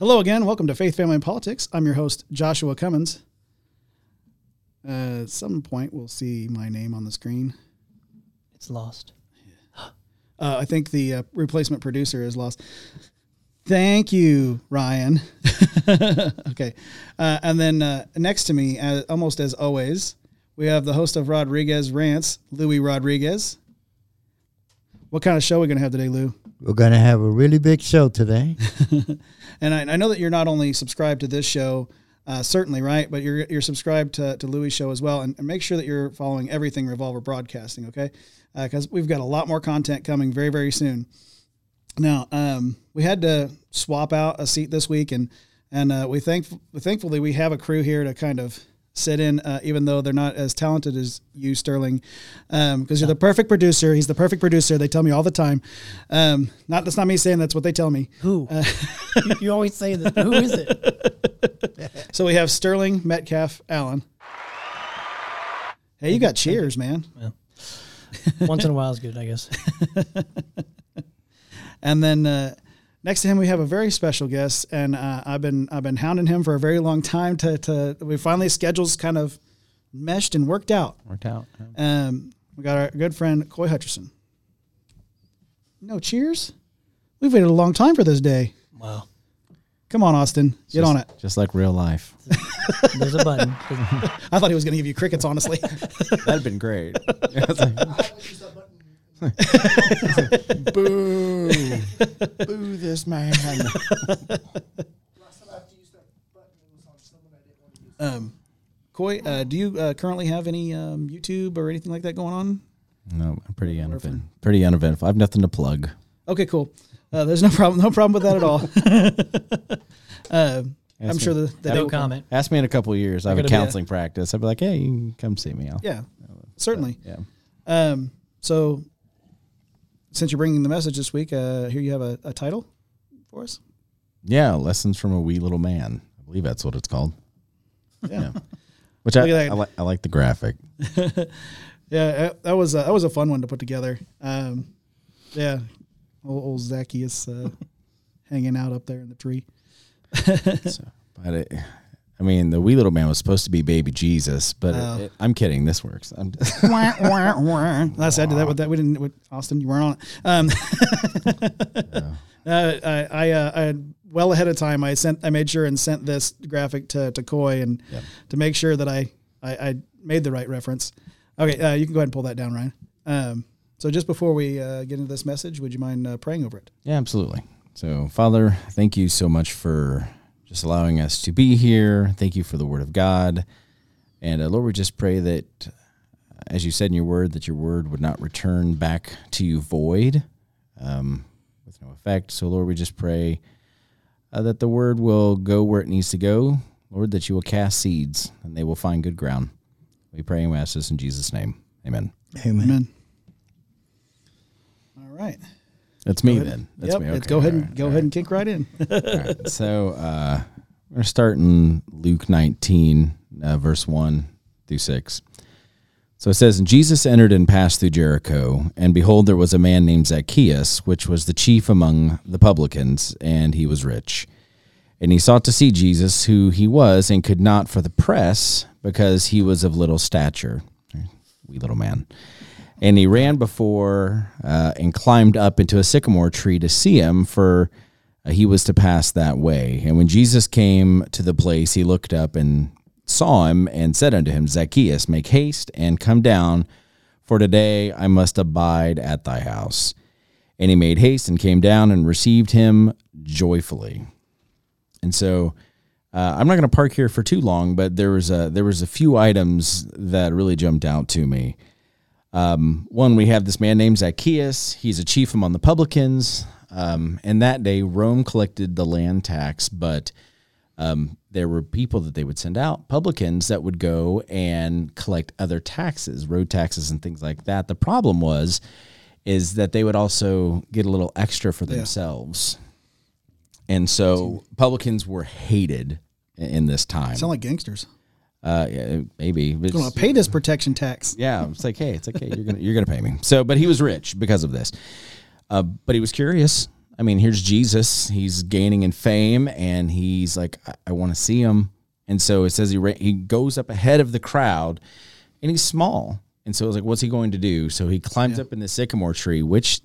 Hello again. Welcome to Faith, Family, and Politics. I'm your host, Joshua Cummins. Uh, at some point, we'll see my name on the screen. It's lost. Uh, I think the uh, replacement producer is lost. Thank you, Ryan. okay. Uh, and then uh, next to me, uh, almost as always, we have the host of Rodriguez Rants, Louis Rodriguez. What kind of show are we going to have today, Lou? We're going to have a really big show today. And I, I know that you're not only subscribed to this show, uh, certainly, right? But you're, you're subscribed to, to Louis' show as well. And, and make sure that you're following everything Revolver Broadcasting, okay? Because we've got a lot more content coming very, very soon. Now, um, we had to swap out a seat this week, and and uh, we thank thankfully we have a crew here to kind of sit in, uh, even though they're not as talented as you, Sterling, because you're the perfect producer. He's the perfect producer. They tell me all the time. Um, not that's not me saying that's what they tell me. Who? you, you always say that. Who is it? So we have Sterling, Metcalf, Allen. Hey, you got cheers, man. Once in a while is good, I guess. And then uh, next to him, we have a very special guest, and uh, I've been I've been hounding him for a very long time. To to we finally schedules kind of meshed and worked out. Worked out. Um, we got our good friend Coy Hutcherson. No cheers. We've waited a long time for this day. Wow. Come on, Austin, get Just- on it. Just like real life. There's a button. I thought he was going to give you crickets. Honestly, That'd been great. It's Boo! Boo this man. um, Coy, uh, do you uh, currently have any um, YouTube or anything like that going on? No, I'm pretty uneventful. Pretty uneventful. I have nothing to plug. Okay, cool. Uh, there's no problem. No problem with that at all. uh, I'm Ask sure me- the, the no will come. comment. Ask me in a couple of years. I have a gonna a- counseling practice. I'd be like, hey, you can come see me. I'll, Yeah, certainly. yeah. Um, so, since you're bringing the message this week, uh, here you have a, a title for us. Yeah, lessons from a wee little man. I believe that's what it's called. Yeah, Which I, Look at that. I, like. I like the graphic. yeah. That, that was a, that was a fun one to put together. Um, yeah, old, old Zacchaeus uh, hanging out up there in the tree. So, but it, I mean, the wee little man was supposed to be baby Jesus, but Oh. it, it, I'm kidding. This works. I'm, Last I did that with that. We didn't with Austin. You weren't on it. Um, uh, I I, uh, I well ahead of time. I sent. I made sure and sent this graphic to to Coy and to make sure that I, I I made the right reference. Okay, uh, you can go ahead and pull that down, Ryan. Um, so just before we uh, get into this message, would you mind uh, praying over it? Yeah, absolutely. So, Father, thank you so much for just allowing us to be here. Thank you for the Word of God. And uh, Lord, we just pray that, as you said in your word, that your word would not return back to you void um, with no effect. So, Lord, we just pray uh, that the word will go where it needs to go. Lord, that you will cast seeds and they will find good ground. We pray and we ask this in Jesus' name. Amen. Amen. Amen. All right. That's me ahead. then. That's yep. me. Okay, go ahead and right, go all ahead and kick right in. Right, so uh, we're starting Luke 19, uh, verse 1 through 6. So it says, And Jesus entered and passed through Jericho, and behold, there was a man named Zacchaeus, which was the chief among the publicans, and he was rich. And he sought to see Jesus, who he was, and could not for the press, because he was of little stature. Wee little man. And he ran before uh, and climbed up into a sycamore tree to see him, for uh, he was to pass that way. And when Jesus came to the place, he looked up and saw him and said unto him, Zacchaeus, make haste and come down, for today I must abide at thy house. And he made haste and came down and received him joyfully. And so uh, I'm not going to park here for too long, but there was a there was a few items that really jumped out to me. Um, one, we have this man named Zacchaeus. He's a chief among the publicans. Um, and that day, Rome collected the land tax, but um, there were people that they would send out, publicans that would go and collect other taxes, road taxes, and things like that. The problem was, is that they would also get a little extra for themselves, and so publicans were hated in- in this time. Sound like gangsters. Uh, yeah, maybe. gonna pay this protection tax. yeah, it's like, hey, it's okay. You're gonna you're gonna pay me. So, but he was rich because of this. Uh, but he was curious I mean, here's Jesus. He's gaining in fame, and he's like, I, I want to see him. And so it says he ra- he goes up ahead of the crowd, and he's small. And so it's like, what's he going to do? So he climbs up in the sycamore tree, which,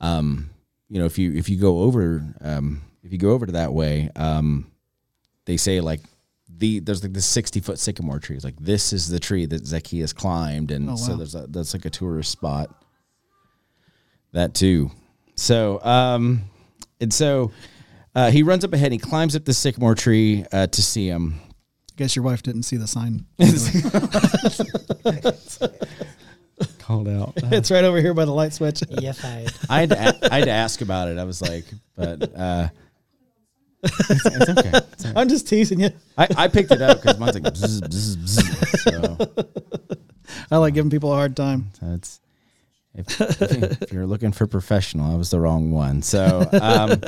um, you know, if you if you go over, um, if you go over to that way, um, they say like the there's like the sixty foot sycamore tree. It's like this is the tree that Zacchaeus climbed, and Oh, so there's a, that's like a tourist spot. That too. So, um, and so uh, he runs up ahead. and He climbs up the sycamore tree uh, to see him. Guess your wife didn't see the sign. Called out. it's right over here by the light switch. yes, I. I had to, a- I had to ask about it. I was like, but uh, it's, it's okay. It's. I'm just teasing you. I, I picked it up because mine's like bzz, bzz, bzz. So, I like giving people a hard time. it's if, if you're looking for professional, I was the wrong one. So, um,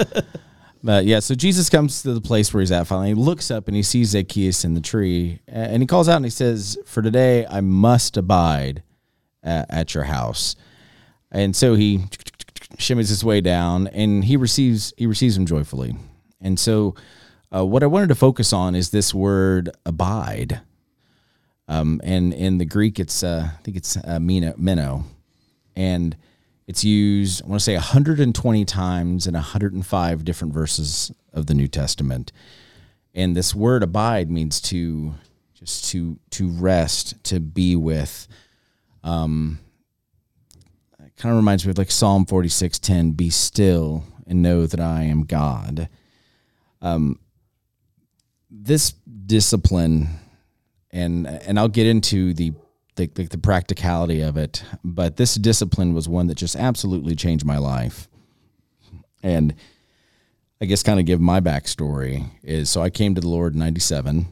but yeah, so Jesus comes to the place where he's at. Finally, he looks up and he sees Zacchaeus in the tree, and he calls out and he says, "For today, I must abide uh, at your house." And so he shimmies his way down, and he receives he receives him joyfully. And so, uh, what I wanted to focus on is this word "abide." Um, and in the Greek, it's uh, I think it's uh, meno, meno, and it's used I want to say 120 times in 105 different verses of the New Testament. And this word "abide" means to just to to rest, to be with. Um, it kind of reminds me of like Psalm 46:10, "Be still and know that I am God." Um, this discipline and and I'll get into the the, the the practicality of it, but this discipline was one that just absolutely changed my life. And I guess kind of give my backstory is so I came to the Lord in '97,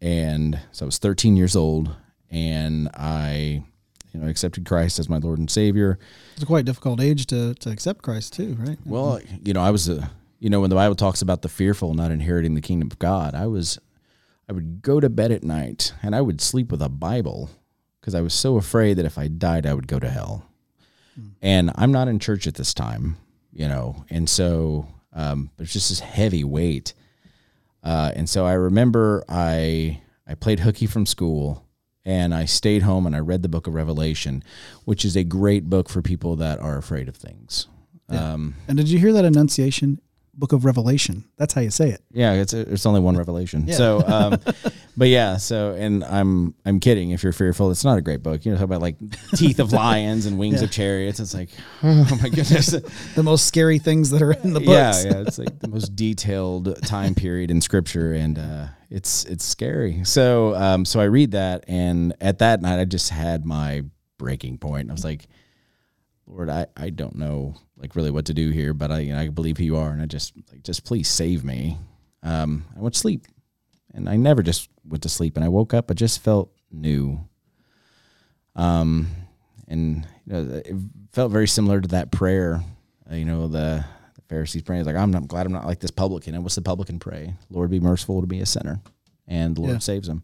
and so I was 13 years old, and I, you know, accepted Christ as my Lord and Savior. It's a quite difficult age to, to accept Christ too, right? Well, you know, I was a, you know, when the Bible talks about the fearful not inheriting the kingdom of God, I was, I would go to bed at night and I would sleep with a Bible because I was so afraid that if I died, I would go to hell. And I'm not in church at this time, you know, and so um, there's just this heavy weight. Uh, and so I remember I I played hooky from school and I stayed home and I read the book of Revelation, which is a great book for people that are afraid of things. Um, And did you hear that enunciation? Book of Revelation. That's how you say it. Yeah, it's it's only one revelation. Yeah. So, um, but yeah, so and I'm I'm kidding. If you're fearful, it's not a great book. You know, talk about like teeth of lions and wings Yeah. of chariots. It's like, oh my goodness. The most scary things that are in the book. yeah, yeah. It's like the most detailed time period in scripture, and uh, it's it's scary. So, um, so I read that, and at that night, I just had my breaking point. I was like, Lord, I, I don't know like really what to do here, but I you know, I believe who you are, and I just like just please save me. Um, I went to sleep, and I never just went to sleep, and I woke up, I just felt new. Um, and you know, it felt very similar to that prayer. Uh, you know, the, the Pharisees praying like, "I'm not glad I'm not like this publican." And what's the publican pray? Lord, be merciful to me a sinner, and the Lord Yeah. saves him.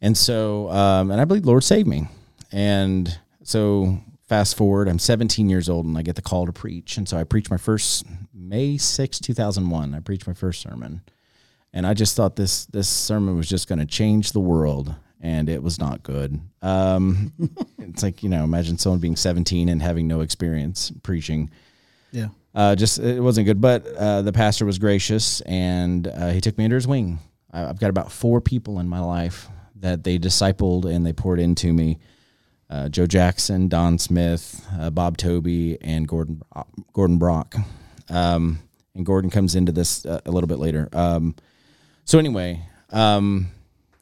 And so, um, and I believe the Lord saved me. And so, fast forward, I'm 17 years old, and I get the call to preach. And so, I preached my first May 6, 2001. I preached my first sermon, and I just thought this this sermon was just going to change the world, and it was not good. Um, it's like you know, imagine someone being 17 and having no experience preaching Yeah. uh, just it wasn't good. But uh, the pastor was gracious and uh, he took me under his wing. I, I've got about four people in my life that they discipled and they poured into me. Uh, Joe Jackson, Don Smith, uh, Bob Toby, and Gordon Gordon Brock. Um, and Gordon comes into this uh, a little bit later. Um, so anyway, um,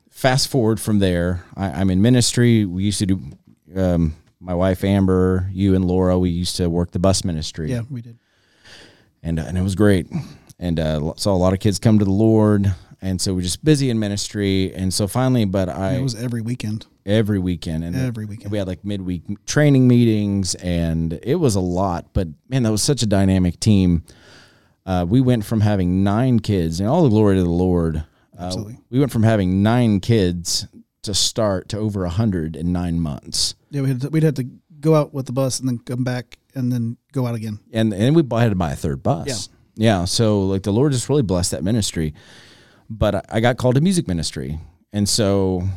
fast forward from there, I, I'm in ministry. We used to do. Um, my wife Amber, you and Laura, we used to work the bus ministry Yeah, we did. and and it was great. And uh, saw a lot of kids come to the Lord, and so we're just busy in ministry. And so finally, but I it was every weekend. every weekend and Every weekend. we had like midweek training meetings, and it was a lot. But man, that was such a dynamic team. Uh, we went from having nine kids, and all the glory to the Lord. Uh, Absolutely. we went from having nine kids to start to over a hundred in nine months. Yeah, we had to, we'd have to go out with the bus and then come back and then go out again. and and we had to buy a third bus. Yeah. Yeah. So like the Lord just really blessed that ministry. But I- got called to music ministry, and so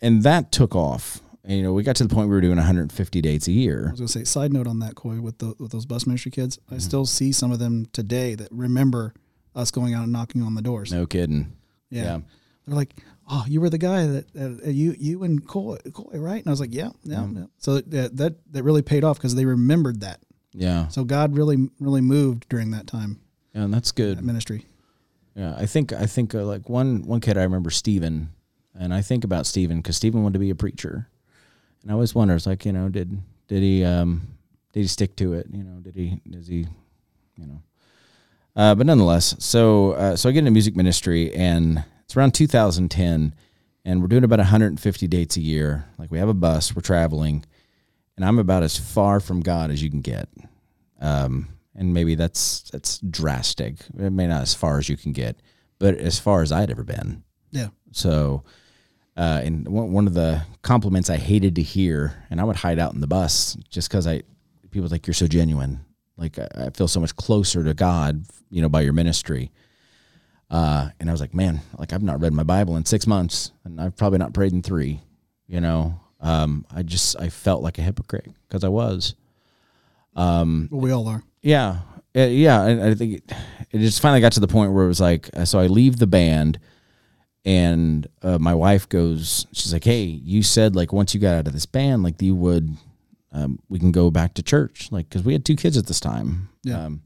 and that took off. And, you know, we got to the point where we were doing 150 dates a year. I was gonna say side note on that, Coy, with the with those bus ministry kids. Mm-hmm. I still see some of them today that remember us going out and knocking on the doors. No kidding. Yeah. Yeah. They're like, "Oh, you were the guy that uh, you you and Coy, Coy, right?" And I was like, "Yeah, yeah." yeah. So that that that really paid off because they remembered that. Yeah. So God really really moved during that time Yeah, and that's good. that ministry. Yeah, I think I think uh, like one one kid I remember Stephen, and I think about Stephen because Stephen wanted to be a preacher, and I always wonder, it's like you know, did did he um did he stick to it? You know, did he does he, you know, uh, but nonetheless, so uh, so I get into music ministry, and it's around 2010, and we're doing about 150 dates a year. Like we have a bus, we're traveling, and I'm about as far from God as you can get. Um, and maybe that's that's drastic. It may not as far as you can get, but as far as I'd ever been. Yeah. So, uh, and one of the compliments I hated to hear, and I would hide out in the bus just because I, people like, "You're so genuine." Like I, I feel so much closer to God, you know, by your ministry. Uh, and I was like, man, like I've not read my Bible in six months, and I've probably not prayed in three. You know, um, I just I felt like a hypocrite because I was. Well, we all are. Yeah, Uh, yeah. And I think it, it just finally got to the point where it was like, uh, so I leave the band, and uh, my wife goes, she's like, "Hey, you said like once you got out of this band, like you would, um, we can go back to church, like because we had two kids at this time." Yeah. Um,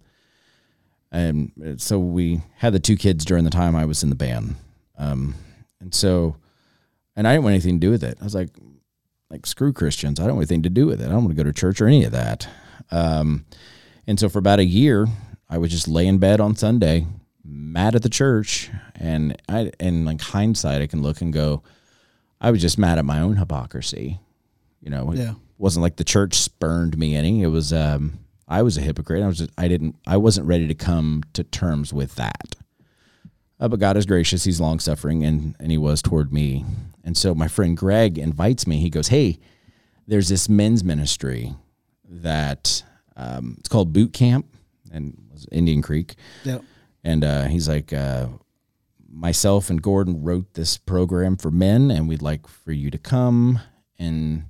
and uh, so we had the two kids during the time I was in the band, um, and so, and I didn't want anything to do with it. I was like, like screw Christians. I don't want anything to do with it. I don't want to go to church or any of that. Um, and so for about a year, I would just lay in bed on Sunday, mad at the church, and I and like hindsight, I can look and go, I was just mad at my own hypocrisy. You know, it Yeah. wasn't like the church spurned me any. It was um, I was a hypocrite. I was just, I didn't I wasn't ready to come to terms with that. Uh, but God is gracious. He's long suffering, and and He was toward me. And so my friend Greg invites me. He goes, "Hey, there's this men's ministry that um, it's called Boot Camp, and was Indian Creek. Yeah. And uh, he's like, uh, myself and Gordon wrote this program for men, and we'd like for you to come. And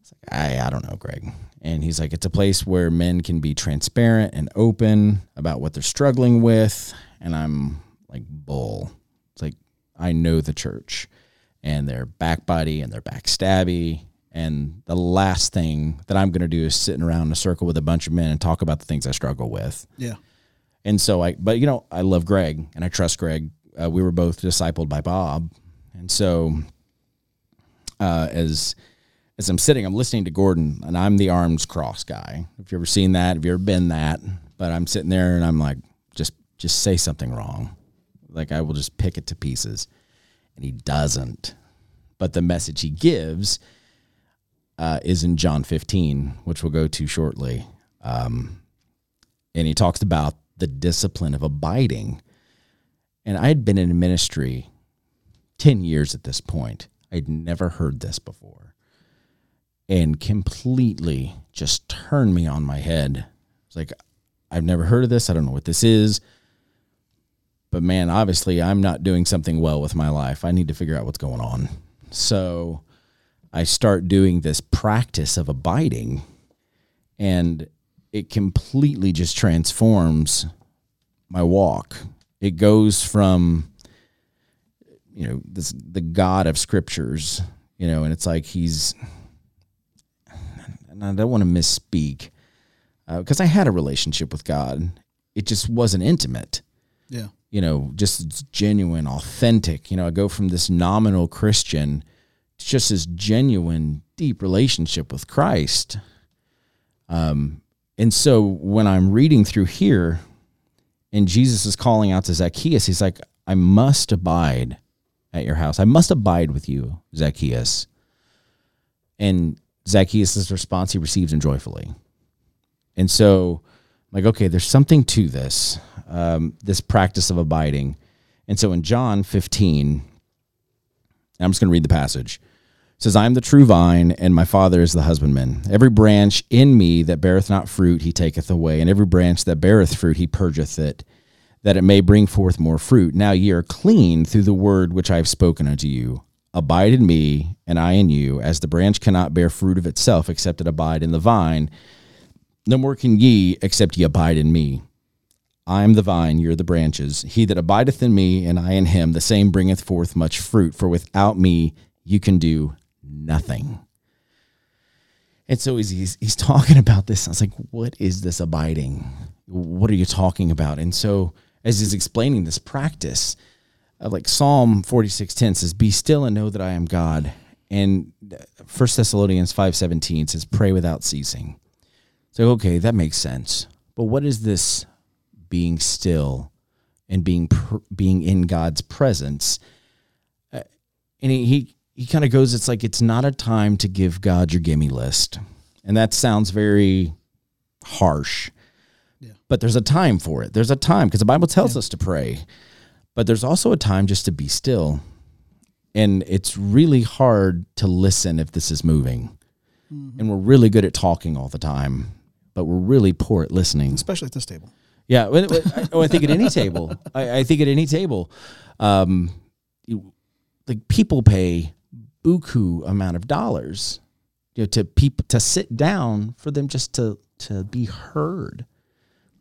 it's like, I, I don't know, Greg. And he's like, it's a place where men can be transparent and open about what they're struggling with. And I'm like, bull. It's like, I know the church, and they're backbitey and they're backstabby. And the last thing that I'm going to do is sitting around in a circle with a bunch of men and talk about the things I struggle with. Yeah. And so I, but you know, I love Greg and I trust Greg. Uh, we were both discipled by Bob, and so uh, as as I'm sitting, I'm listening to Gordon, and I'm the arms cross guy. If you ever seen that, if you ever been that, but I'm sitting there and I'm like, just just say something wrong, like I will just pick it to pieces, and he doesn't. But the message he gives uh, is in John 15, which we'll go to shortly. Um, and he talks about the discipline of abiding. And I had been in ministry 10 years at this point. I'd never heard this before. And completely just turned me on my head. It's like, I've never heard of this. I don't know what this is. But man, obviously, I'm not doing something well with my life. I need to figure out what's going on. So I start doing this practice of abiding, and it completely just transforms my walk. It goes from you know this the God of scriptures, you know, and it's like he's and I don't want to misspeak uh, because I had a relationship with God. It just wasn't intimate Yeah. you know, just genuine, authentic. You know, I go from this nominal Christian just this genuine, deep relationship with Christ. Um, and so when I'm reading through here, and Jesus is calling out to Zacchaeus, he's like, I must abide at your house. I must abide with you, Zacchaeus. And Zacchaeus' response, he receives him joyfully. And so, like, okay, there's something to this, um, this practice of abiding. And so in John 15, I'm just going to read the passage. Says, I am the true vine, and my Father is the husbandman. Every branch in me that beareth not fruit, he taketh away, and every branch that beareth fruit, he purgeth it, that it may bring forth more fruit. Now ye are clean through the word which I have spoken unto you. Abide in me, and I in you, as the branch cannot bear fruit of itself except it abide in the vine. No more can ye except ye abide in me. I am the vine, you're the branches. He that abideth in me, and I in him, the same bringeth forth much fruit. For without me, you can do nothing. And so he's, he's, he's talking about this. I was like, what is this abiding? What are you talking about? And so as he's explaining this practice, uh, like Psalm 46:10 says, "Be still and know that I am God." And First Thessalonians 5:17 says, "Pray without ceasing." So okay, that makes sense. But what is this being still and being being in God's presence? Uh, and he, he kind of goes, it's like it's not a time to give God your gimme list, and that sounds very harsh. Yeah. But there's a time for it. There's a time because the Bible tells us to pray, but there's also a time just to be still. And it's really hard to listen if this is moving. And we're really good at talking all the time, but we're really poor at listening. especially at this table. Yeah. well, well, I, oh, I think at any table. I, I think at any table, um, like people pay buku amount of dollars, you know, to people to sit down for them just to to be heard.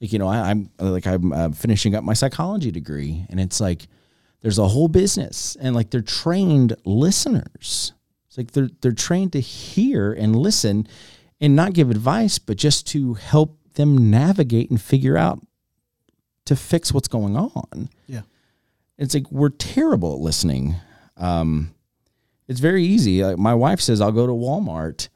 Like you know, I, I'm like I'm uh, finishing up my psychology degree, and it's like there's a whole business, and like they're trained listeners. It's like they're they're trained to hear and listen, and not give advice, but just to help them navigate and figure out to fix what's going on. Yeah. It's like we're terrible at listening. Um, it's very easy. Like my wife says, I'll go to Walmart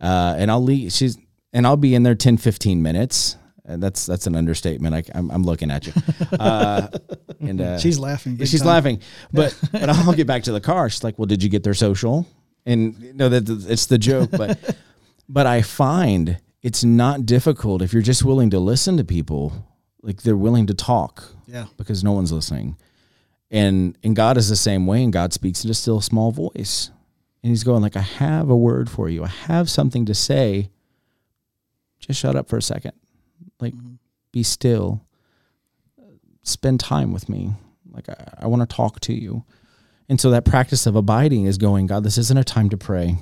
uh, and I'll leave. She's and I'll be in there 10, 15 minutes. And that's that's an understatement. I, I'm, I'm looking at you. Uh, and uh, She's laughing. she's time. laughing, but but I'll get back to the car. She's like, "Well, did you get their social?" And you know that it's the joke, but but I find it's not difficult if you're just willing to listen to people. Like they're willing to talk Yeah. because no one's listening, and and God is the same way. And God speaks in a still small voice, and He's going like, "I have a word for you. I have something to say. Just shut up for a second. Like, mm-hmm. be still. Spend time with me. Like, I, I want to talk to you." And so that practice of abiding is going, God, this isn't a time to pray,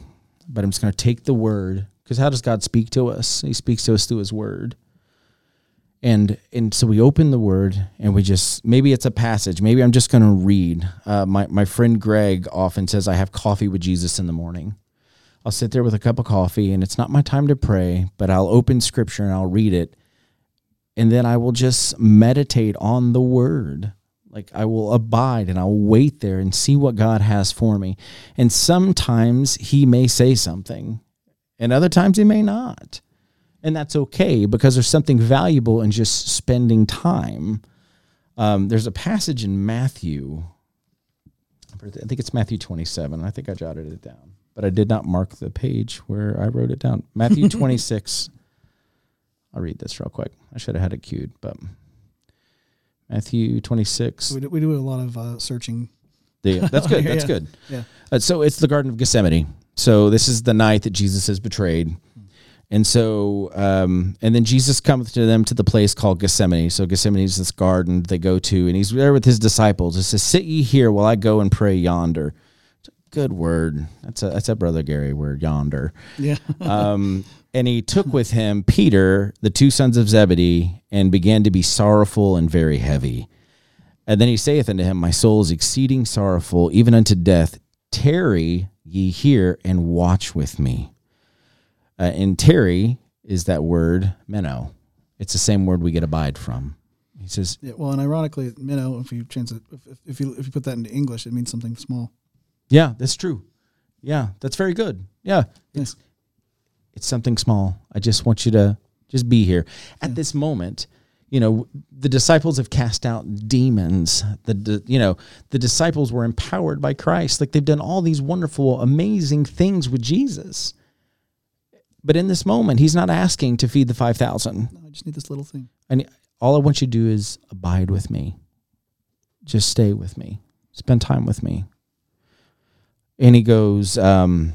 but I'm just going to take the word. Because how does God speak to us? He speaks to us through his word. And and so we open the word and we just maybe it's a passage. Maybe I'm just going to read. Uh, my my friend Greg often says I have coffee with Jesus in the morning. I'll sit there with a cup of coffee and it's not my time to pray, but I'll open scripture and I'll read it, and then I will just meditate on the word. Like I will abide and I'll wait there and see what God has for me. And sometimes He may say something, and other times He may not. And that's okay because there's something valuable in just spending time. Um, there's a passage in Matthew, I think it's Matthew 27. I think I jotted it down, but I did not mark the page where I wrote it down. Matthew 26. I'll read this real quick. I should have had it queued, but Matthew 26. We do, we do a lot of uh, searching. Yeah, that's good. That's Yeah. good. Yeah. Uh, so it's the Garden of Gethsemane. So this is the night that Jesus is betrayed. And so, um, and then Jesus cometh to them to the place called Gethsemane. So Gethsemane is this garden they go to, and he's there with his disciples. It says, "Sit ye here while I go and pray yonder." It's a good word. That's a that's a brother Gary word yonder. Yeah. Um, and he took with him Peter, the two sons of Zebedee, and began to be sorrowful and very heavy. And then he saith unto him, My soul is exceeding sorrowful, even unto death. Tarry ye here and watch with me. Uh, and tarry is that word meno. It's the same word we get abide from. He says, yeah. Well, and ironically, minnow, if you it, if, if, you if you put that into English, it means something small. Yeah, that's true. Yeah, that's very good. Yeah, it's it's something small. I just want you to just be here at this moment. You know, the disciples have cast out demons. The, the you know the disciples were empowered by Christ. Like they've done all these wonderful, amazing things with Jesus. But in this moment, he's not asking to feed the five thousand. No, I just need this little thing. And all I want you to do is abide with me. Just stay with me. Spend time with me. and he goes, um,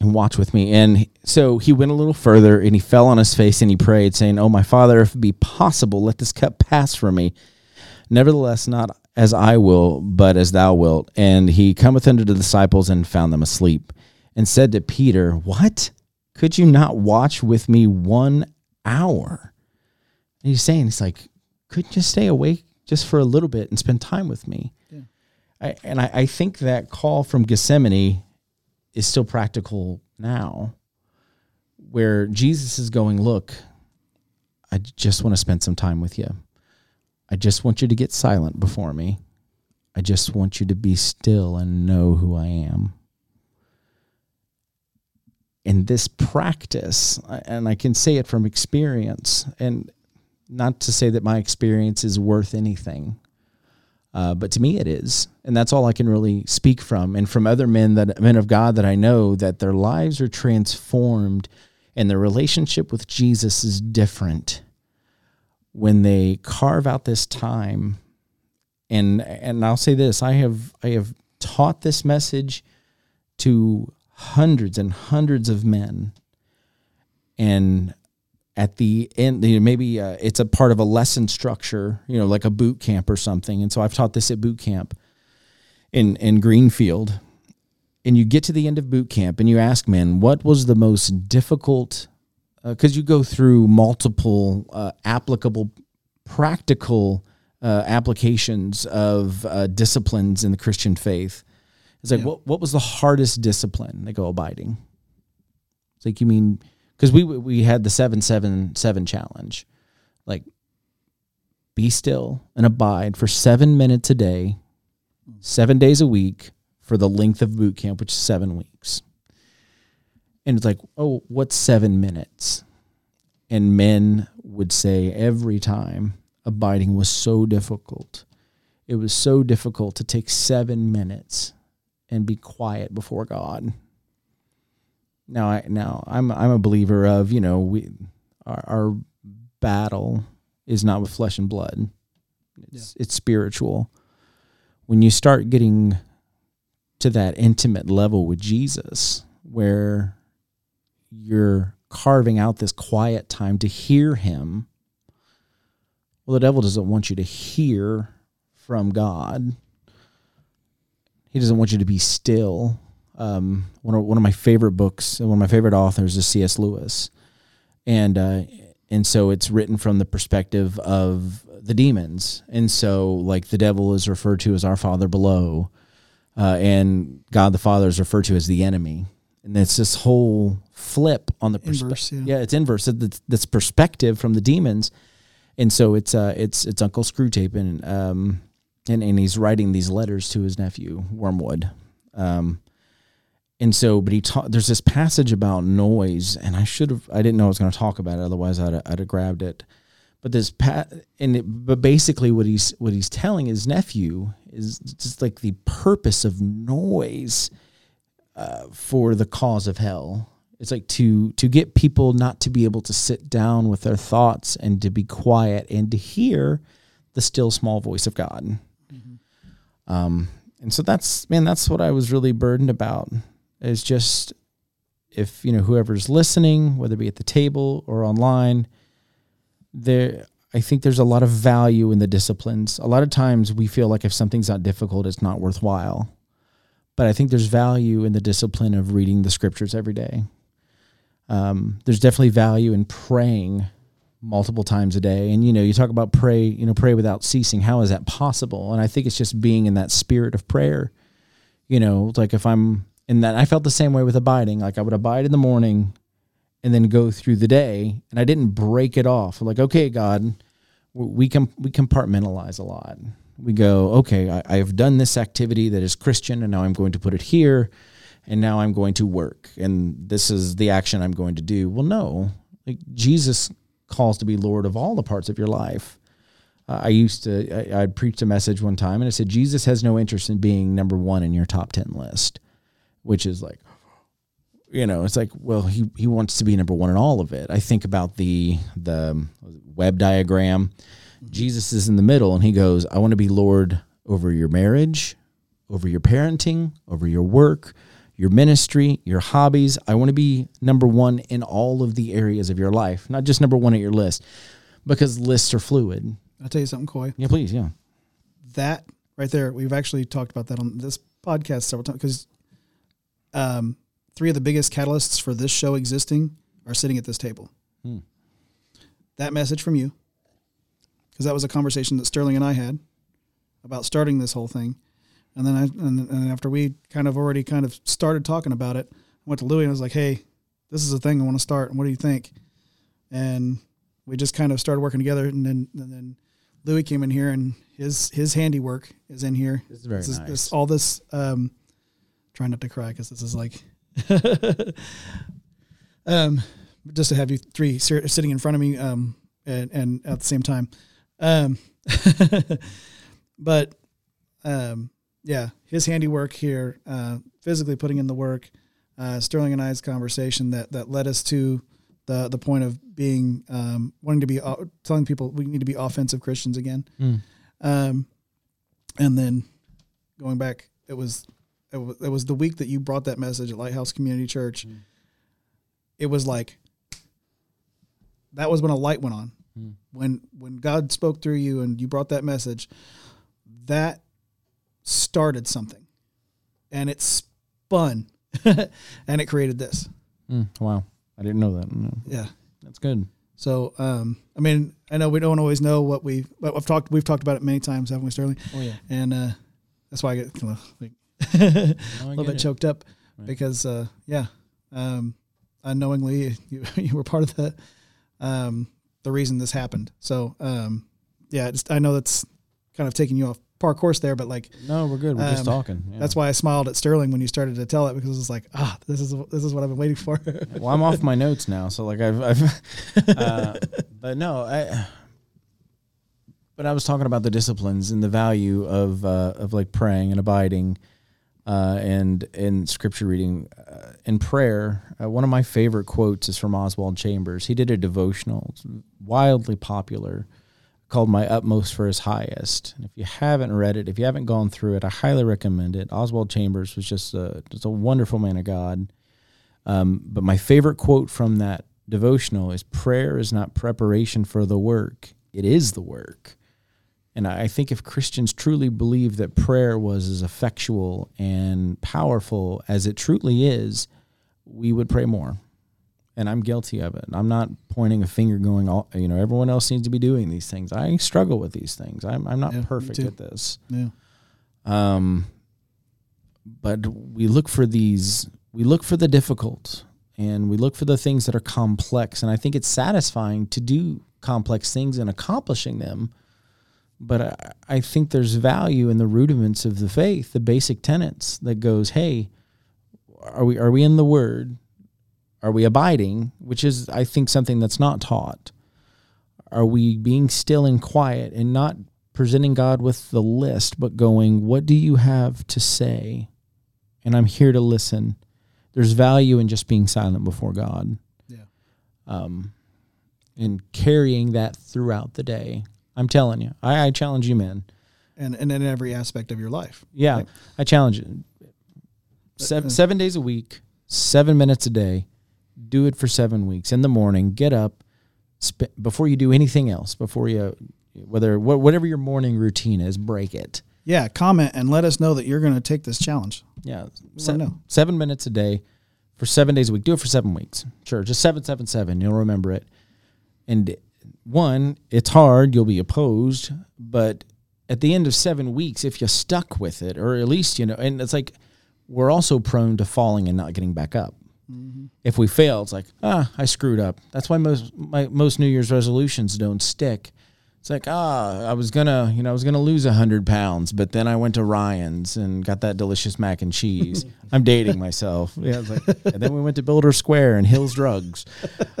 and watch with me. And so he went a little further and he fell on his face and he prayed, saying, Oh, my father, if it be possible, let this cup pass from me. Nevertheless, not as I will, but as thou wilt. And he cometh unto the disciples and found them asleep, and said to Peter, What? Could you not watch with me one hour? And he's saying, He's like, Couldn't you stay awake just for a little bit and spend time with me? Yeah. I, and I, I think that call from Gethsemane is still practical now, where Jesus is going, Look, I just want to spend some time with you. I just want you to get silent before me. I just want you to be still and know who I am. In this practice, and I can say it from experience, and not to say that my experience is worth anything, uh, but to me it is, and that's all I can really speak from, and from other men that men of God that I know that their lives are transformed, and their relationship with Jesus is different when they carve out this time and and I'll say this I have I have taught this message to hundreds and hundreds of men. And at the end you know, maybe uh, it's a part of a lesson structure you know like a boot camp or something. And so I've taught this at boot camp in in Greenfield. And you get to the end of boot camp and you ask men what was the most difficult because uh, you go through multiple uh, applicable, practical uh, applications of uh, disciplines in the Christian faith. It's like, yeah. what what was the hardest discipline? They go abiding. It's like you mean because we we had the seven seven seven challenge, like be still and abide for seven minutes a day, seven days a week for the length of boot camp, which is seven weeks. And it's like, oh, what's seven minutes? And men would say every time abiding was so difficult. It was so difficult to take seven minutes and be quiet before God. Now, I now I'm I'm a believer of you know we our, our battle is not with flesh and blood. It's yeah. it's spiritual. When you start getting to that intimate level with Jesus, where you're carving out this quiet time to hear him. Well, the devil doesn't want you to hear from God. He doesn't want you to be still. Um, one of one of my favorite books, and one of my favorite authors is C.S. Lewis, and uh, and so it's written from the perspective of the demons, and so like the devil is referred to as our father below, uh, and God the Father is referred to as the enemy and it's this whole flip on the perspective. Yeah. yeah. it's inverse. It's this perspective from the demons, and so it's uh it's it's Uncle Screwtape and um and and he's writing these letters to his nephew Wormwood, um, and so but he ta- there's this passage about noise, and I should have I didn't know I was going to talk about it, otherwise I'd I'd have grabbed it. But this pat and it, but basically what he's what he's telling his nephew is just like the purpose of noise uh, for the cause of hell. It's like to to get people not to be able to sit down with their thoughts and to be quiet and to hear the still small voice of God. Um, and so that's man, that's what I was really burdened about. Is just if you know whoever's listening, whether it be at the table or online, there I think there's a lot of value in the disciplines. A lot of times we feel like if something's not difficult, it's not worthwhile but I think there's value in the discipline of reading the scriptures every day. Um, there's definitely value in praying multiple times a day. And you know, you talk about pray, you know, pray without ceasing. How is that possible? And I think it's just being in that spirit of prayer. You know, like if I'm in that, I felt the same way with abiding. Like I would abide in the morning and then go through the day, and I didn't break it off. Like, okay, God, we can we compartmentalize a lot we go, okay, I, I have done this activity that is Christian, and now I'm going to put it here, and now I'm going to work, and this is the action I'm going to do. Well, no, like Jesus calls to be Lord of all the parts of your life. Uh, I used to, I, I'd preached a message one time, and I said, Jesus has no interest in being number one in your top 10 list, which is like, you know, it's like, well, he, he wants to be number one in all of it. I think about the the web diagram Jesus is in the middle and he goes, I want to be Lord over your marriage, over your parenting, over your work, your ministry, your hobbies. I want to be number one in all of the areas of your life, not just number one at your list, because lists are fluid. I'll tell you something, Coy. Yeah, please, yeah. That right there, we've actually talked about that on this podcast several times because um, three of the biggest catalysts for this show existing are sitting at this table. Hmm. That message from you, because that was a conversation that Sterling and I had about starting this whole thing. And then I, and, and after we kind of already kind of started talking about it, I went to Louis and I was like, "Hey, this is a thing I want to start. And what do you think?" And we just kind of started working together. And then, and then Louis came in here, and his his handiwork is in here. This is very This nice. this, all this. Um, trying not to cry because this is like, um, just to have you three sitting in front of me, um, and and at the same time, um, but, um, yeah, his handiwork here, uh, physically putting in the work, uh, Sterling and I's conversation that that led us to the the point of being um, wanting to be uh, telling people we need to be offensive Christians again. Mm. Um, and then going back, it was, it was it was the week that you brought that message at Lighthouse Community Church. It was like that was when a light went on. Mm. When when God spoke through you and you brought that message, that started something, and it spun, and it created this. Mm, wow. I didn't know that. No, Yeah. That's good. So, um, I mean, I know we don't always know what we, but I've talked, we've talked about it many times, haven't we, Sterling? Oh, yeah. And uh, that's why I get like a little bit it. choked up Right. because, uh, yeah, um, unknowingly you, you were part of the um, the reason this happened. So, um, yeah, just, I know that's kind of taking you off par course there, but like No, we're good. We're just Um, talking. Yeah. that's why I smiled at Sterling when you started to tell it because it was like, ah, this is this is what I've been waiting for. well, I'm off my notes now, so like I've, I've uh, but no, I. But I was talking about the disciplines and the value of uh, of like praying and abiding, uh, and in scripture reading, uh, and prayer. Uh, one of my favorite quotes is from Oswald Chambers. He did a devotional, wildly popular, called "My Utmost for His Highest." And if you haven't read it, if you haven't gone through it, I highly recommend it. Oswald Chambers was just a just a wonderful man of God. Um, but my favorite quote from that devotional is prayer is not preparation for the work, it is the work. And I think if Christians truly believe that prayer was as effectual and powerful as it truly is, we would pray more. And I'm guilty of it. I'm not pointing a finger going, all, you know, everyone else seems to be doing these things. I struggle with these things. I'm, I'm not Yeah, perfect at this. yeah. Um, but we look for these, we look for the difficult and we look for the things that are complex. And I think it's satisfying to do complex things and accomplishing them. But I, I think there's value in the rudiments of the faith, the basic tenets that goes, hey, are we are we in the word? Are we abiding? Which is I think something that's not taught. Are we being still and quiet and not presenting God with the list, but going, What do you have to say? And I'm here to listen. There's value in just being silent before God. Yeah. Um, and carrying that throughout the day. I'm telling you, I, I challenge you, men. And and in every aspect of your life. Yeah, Right. I challenge you. Seven, seven days a week, seven minutes a day. Do it for seven weeks in the morning. Get up sp- before you do anything else. Before you, whether wha- whatever your morning routine is, break it. Yeah, comment and let us know that you're going to take this challenge. Yeah, se- know. seven minutes a day for seven days a week. Do it for seven weeks. Sure, just seven, seven, seven. You'll remember it. And one, it's hard. You'll be opposed, but at the end of seven weeks, if you're stuck with it, or at least you know, and it's like we're also prone to falling and not getting back up. If we fail, it's like ah, I screwed up. That's why most my most New Year's resolutions don't stick. It's like ah, I was gonna, you know, I was gonna lose a hundred pounds, but then I went to Ryan's and got that delicious mac and cheese. I'm dating myself. Yeah, like, and then we went to Builder Square and Hills Drugs,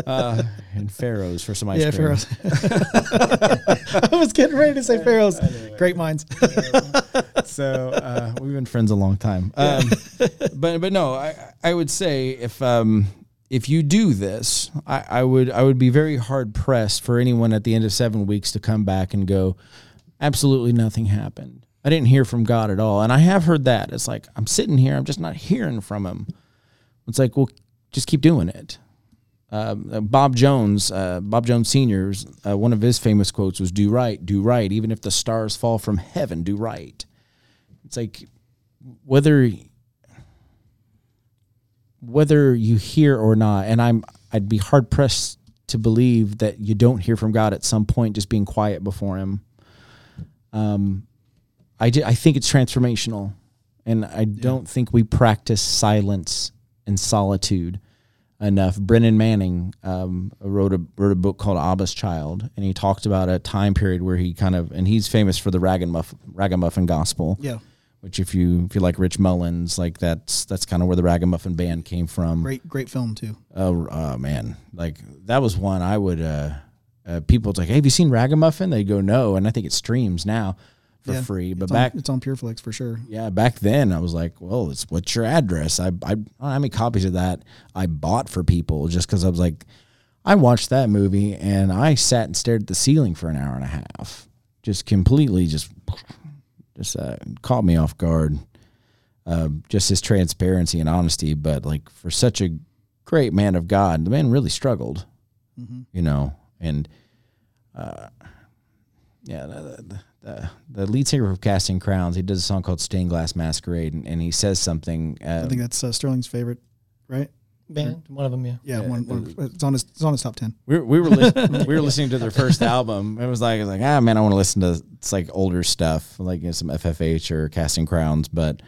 uh, and Pharaoh's for some ice cream. yeah, cream. Pharaohs. I was getting ready to say Pharaohs. Great minds. so uh, we've been friends a long time. Um, but but no, I I would say if um if you do this, I, I would I would be very hard pressed for anyone at the end of seven weeks to come back and go, absolutely nothing happened. I didn't hear from God at all. And I have heard that. It's like I'm sitting here, I'm just not hearing from him. It's like, well, just keep doing it. Uh, Bob Jones, uh, Bob Jones Senior's uh, one of his famous quotes was "Do right, do right, even if the stars fall from heaven, do right." It's like whether whether you hear or not, and I'm I'd be hard pressed to believe that you don't hear from God at some point, just being quiet before Him. Um, I ju- I think it's transformational, and I don't think we practice silence and solitude enough. Brennan Manning um, wrote a wrote a book called Abba's Child, and he talked about a time period where he kind of and he's famous for the ragamuffin, ragamuffin gospel. Yeah. Which, if you if you like Rich Mullins, like that's that's kind of where the Ragamuffin band came from. Great, great film too. Oh, oh man, like that was one I would. uh, uh People's like, hey, have you seen Ragamuffin? They go, no, and I think it streams now for Yeah. free. But It's back, on, it's on PureFlix for sure. yeah, back then I was like, well, it's what's your address? I I, I don't know how many copies of that I bought for people just because I was like, I watched that movie and I sat and stared at the ceiling for an hour and a half, just completely just just uh, caught me off guard. Uh, just his transparency and honesty, but like for such a great man of God, the man really struggled, you know, and uh, yeah, the, the, the, the lead singer of Casting Crowns, he does a song called Stained Glass Masquerade, and, and he says something. Uh, I think that's uh, Sterling's favorite, right? Band, one of them, yeah. Yeah, Yeah, one, one, it's on his it's on his top ten. we were, we were lis- we were listening to their first album. It was like it was like ah man, I want to listen to it's like older stuff, like you know, some FFH or Casting Crowns, but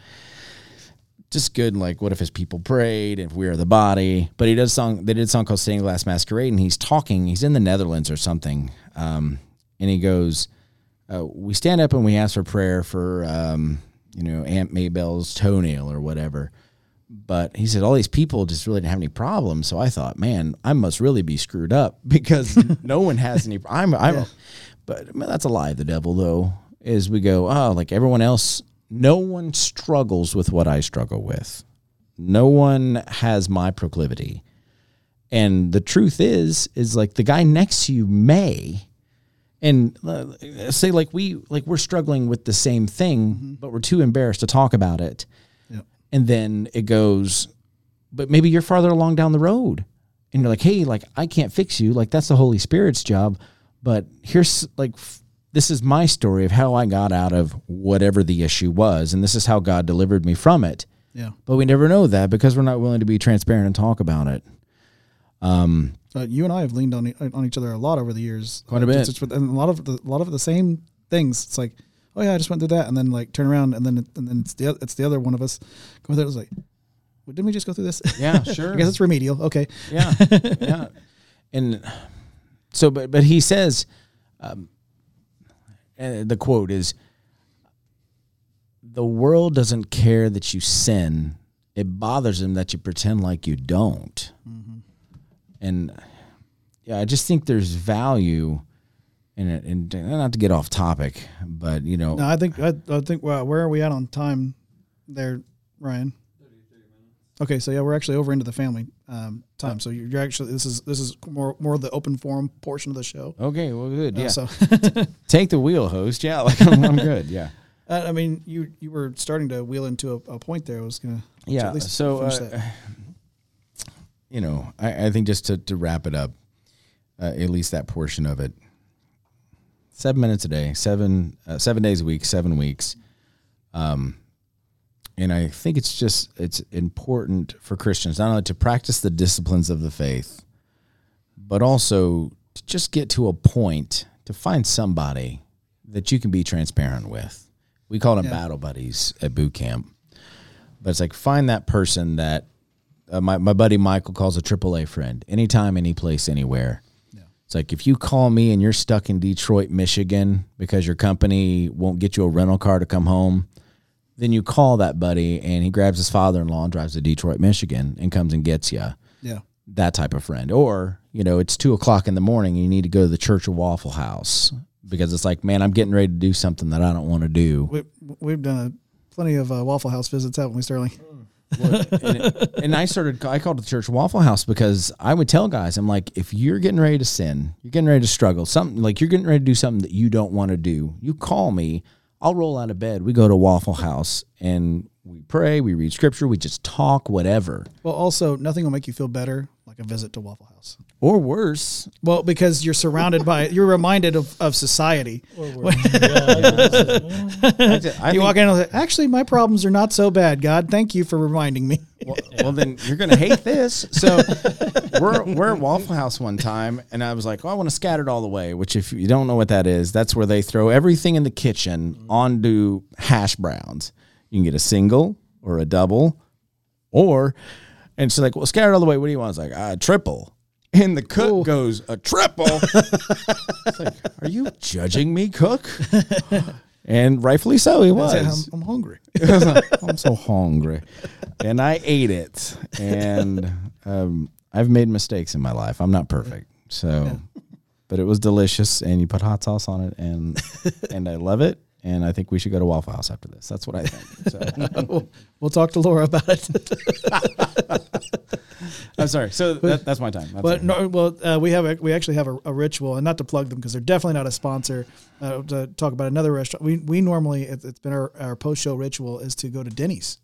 just good. Like what if his people prayed? If we are the body, but he does song. They did a song called Stained Glass Masquerade, and he's talking. He's in the Netherlands or something, um, and he goes, uh, "We stand up and we ask for prayer for um, you know Aunt Maybell's toenail or whatever." But he said all these people just really didn't have any problems. So I thought, man, I must really be screwed up because no one has any. I'm, I'm, but man, that's a lie. of The devil, though, is we go, oh, like everyone else, no one struggles with what I struggle with. No one has my proclivity. And the truth is, is like the guy next to you may, and uh, say like we like we're struggling with the same thing, but we're too embarrassed to talk about it. And then it goes but maybe you're farther along down the road and you're like hey like i can't fix you like that's the holy spirit's job but here's like this is my story of how i got out of whatever the issue was and this is how god delivered me from it Yeah. but we never know that because we're not willing to be transparent and talk about it Uh, you and I have leaned on on each other a lot over the years. Quite a Uh, bit. and a lot of the, a lot of the same things. It's like, oh yeah, I just went through that, and then like turn around, and then it, and then it's the it's the other one of us going through. it. was like, well, didn't we just go through this? yeah sure I guess it's remedial. Okay. yeah, yeah. And so, but but he says, um, the quote is, "The world doesn't care that you sin; it bothers them that you pretend like you don't." And yeah, I just think there's value in it. And not to get off topic, but you know, No, I think I, I think well, where are we at on time, there, Ryan? Okay, so yeah, we're actually over into the family um, time. So you're, you're actually this is this is more more the open forum portion of the show. okay, well, good, Uh, yeah. so Take the wheel, host. Yeah, like I'm, I'm good. Yeah. uh, I mean, you you were starting to wheel into a, a point there. I was gonna yeah at least so finish uh, that. you know I, I think just to, to wrap it up uh, at least that portion of it seven minutes a day seven uh, seven days a week seven weeks um and i think it's just it's important for christians not only to practice the disciplines of the faith but also to just get to a point to find somebody that you can be transparent with we call them Yeah. battle buddies at boot camp but it's like find that person that uh, my, my buddy Michael calls a AAA friend. Anytime, any place, anywhere. It's like if you call me and you're stuck in Detroit, Michigan because your company won't get you a rental car to come home, then you call that buddy and he grabs his father-in-law and drives to Detroit, Michigan and comes and gets you. yeah. That type of friend. Or, you know, it's two o'clock in the morning and you need to go to the Church of Waffle House because it's like, man, I'm getting ready to do something that I don't want to do. We, we've done plenty of uh, Waffle House visits, haven't we, Sterling? And, and I started. I called the church Waffle House because I would tell guys, I'm like, if you're getting ready to sin, you're getting ready to struggle, something like you're getting ready to do something that you don't want to do, you call me. I'll roll out of bed. We go to Waffle House and we pray, we read scripture, we just talk, whatever. Well, also, nothing will make you feel better like a visit to Waffle House. Or worse, Well, because you're surrounded by, you're reminded of, of society. I You walk in and say, actually, my problems are not so bad. God, thank you for reminding me. well, well, then you're gonna hate this. So we're we're at Waffle House one time, and I was like, "Oh, I want to scatter it all the way." Which, if you don't know what that is, that's where they throw everything in the kitchen onto hash browns. You can get a single or a double, or and she's like, "Well, scatter it all the way. What do you want?" I was like, "A triple." And the cook goes, "A triple." It's like, Are you judging me, cook? And rightfully so, he was. I'm, I'm hungry. I'm so hungry. And I ate it. And um, I've made mistakes in my life. I'm not perfect. So, but it was delicious. And you put hot sauce on it. And, and I love it. And I think we should go to Waffle House after this. That's what I think. So, we'll, we'll talk to Laura about it. I'm sorry. So that, that's my time. That's But no, well, uh, we have a, we actually have a, a ritual, and not to plug them because they're definitely not a sponsor. Uh, to talk about another restaurant, we we normally it, it's been our, our post show ritual is to go to Denny's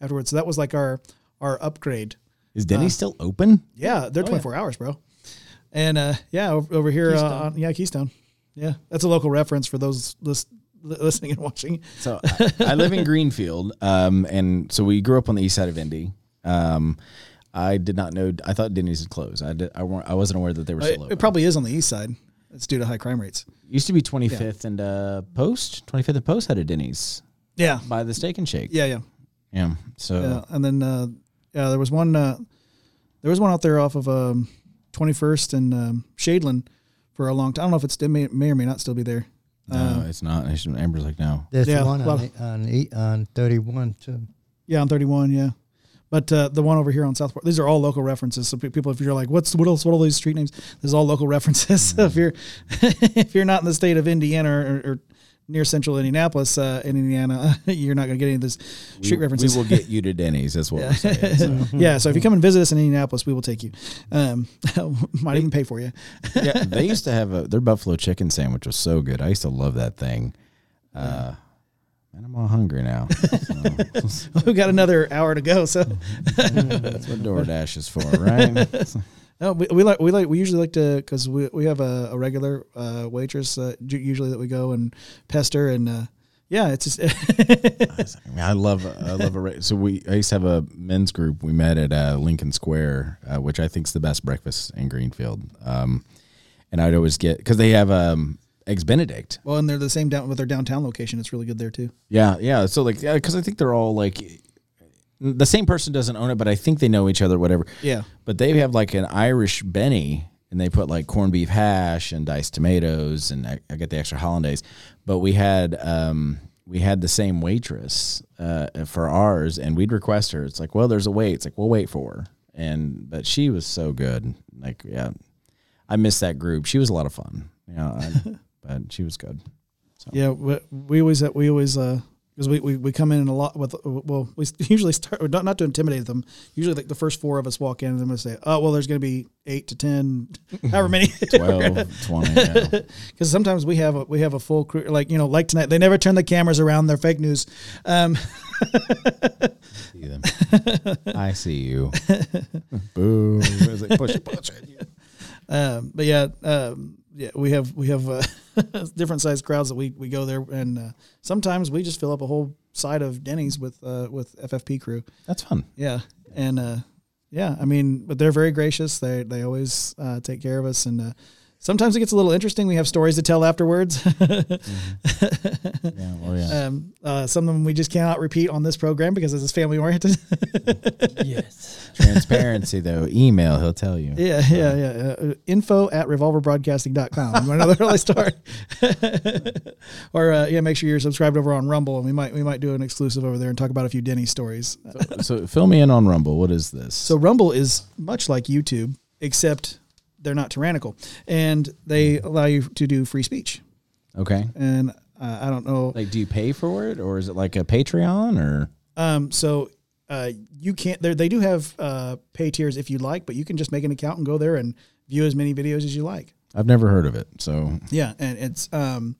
afterwards. So that was like our our upgrade. Is Denny still open? Yeah, they're 24 hours, bro. And uh, yeah, over, over here, uh, on, yeah, Keystone. Yeah, that's a local reference for those lis- li- listening and watching. So I, I live in Greenfield, um, and so we grew up on the east side of Indy. Um, I did not know. I thought Denny's had closed. I did, I, weren't, I wasn't aware that they were still open. it probably is on the east side. It's due to high crime rates. used to be 25th and uh, Post. 25th and Post had a Denny's Yeah, by the Steak and Shake. yeah, yeah. Yeah. So Yeah, and then uh, yeah, there was one. Uh, there was one out there off of um, 21st and um, Shadeland for a long time. I don't know if it still may, may or may not still be there. No, it's not. It's- Amber's like, no. There's Yeah, one well- on, the- on, on 31 too. Yeah, on 31. Yeah, but uh, the one over here on Southport. These are all local references. So people, if you're like, what's what else? What are all these street names? This is all local references. So if you're if you're not in the state of Indiana or, or near central Indianapolis, uh, in Indiana, you're not going to get any of this street we, references. We will get you to Denny's. That's what we're saying. So. yeah, so if you come and visit us in Indianapolis, we will take you. Um, might even pay for you. yeah, they used to have a their buffalo chicken sandwich was so good. I used to love that thing. Uh, man, I'm all hungry now. So, We've got another hour to go, so that's what DoorDash is for, right? No, we, we like we like we usually like to because we we have a, a regular uh, waitress uh, usually that we go and pester and uh, yeah, it's just I mean, I love I love a so we I used to have a men's group. We met at uh, Lincoln Square, uh, which I think is the best breakfast in Greenfield. Um, and I'd always get because they have um, eggs Benedict. well, and they're the same down with their downtown location. It's really good there too. Yeah, yeah. So like, yeah, because I think they're all like the same person doesn't own it, but I think they know each other, whatever. Yeah, But they have like an Irish Benny, and they put like corned beef hash and diced tomatoes, and I, I get the extra hollandaise. But we had um, we had the same waitress uh, for ours, and we'd request her. It's like, well, there's a wait. It's like we'll wait for her, and but she was so good. Like, yeah, I miss that group. She was a lot of fun. You know, but she was good. So. yeah. We, we always we always uh because we, we, we come in a lot with well we usually start not not to intimidate them. Usually like the first four of us walk in and I'm gonna say oh well there's gonna be eight to ten however many 12, 20. Yeah. because sometimes we have a we have a full crew like you know like tonight they never turn the cameras around they're fake news um see them. I see you. Boo. It's like, push push um but yeah um yeah we have we have uh, different sized crowds that we we go there and uh, sometimes we just fill up a whole side of Denny's with uh with FFP crew That's fun. yeah and uh yeah I mean but they're very gracious they they always uh, take care of us and uh, sometimes it gets a little interesting we have stories to tell afterwards Yeah, well, yeah. um uh some of them we just cannot repeat on this program because it's family oriented yes. Transparency, though. Email, he'll tell you. Yeah, yeah, yeah. Uh, info at revolverbroadcasting.com. You want another early start? or uh, yeah, make sure you're subscribed over on Rumble, and we might we might do an exclusive over there and talk about a few Denny stories. So fill me in on Rumble. What is this? So Rumble is much like YouTube, except they're not tyrannical, and they allow you to do free speech. okay. And uh, I don't know. Like, do you pay for it, or is it like a Patreon, or Um, so uh, you can't. They they do have uh, pay tiers if you like, but you can just make an account and go there and view as many videos as you like. I've never heard of it. So Yeah, and it's um,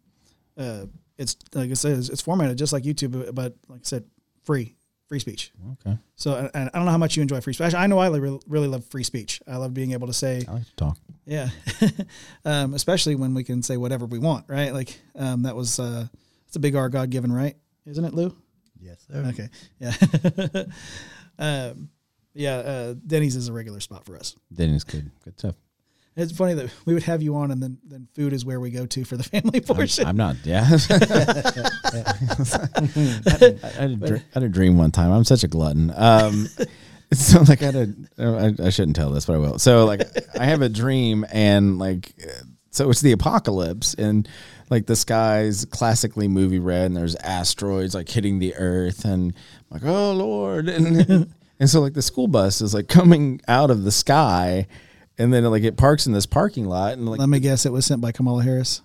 uh, it's like I said, it's, it's formatted just like YouTube, but like I said, free, free speech. Okay. So and, and I don't know how much you enjoy free speech. Actually, I know I really, really love free speech. I love being able to say, I like to talk. yeah, um, especially when we can say whatever we want, right? Like um, that was uh, it's a big R God given right, isn't it, Lou? Yes, sir. Okay, yeah, um, yeah. Uh, Denny's is a regular spot for us. Denny's good. Good stuff. It's funny that we would have you on, and then then food is where we go to for the family I'm, portion. I'm not. Yeah. I, had, I, had a dr- I had a dream one time. I'm such a glutton. Um, so like I had a. I, I shouldn't tell this, but I will. So like I have a dream, and like so it's the apocalypse, and like the sky's classically movie red, and there's asteroids like hitting the earth, and I'm like oh lord, and and so like the school bus is like coming out of the sky. And then like it parks in this parking lot, and like Let me guess, it was sent by Kamala Harris.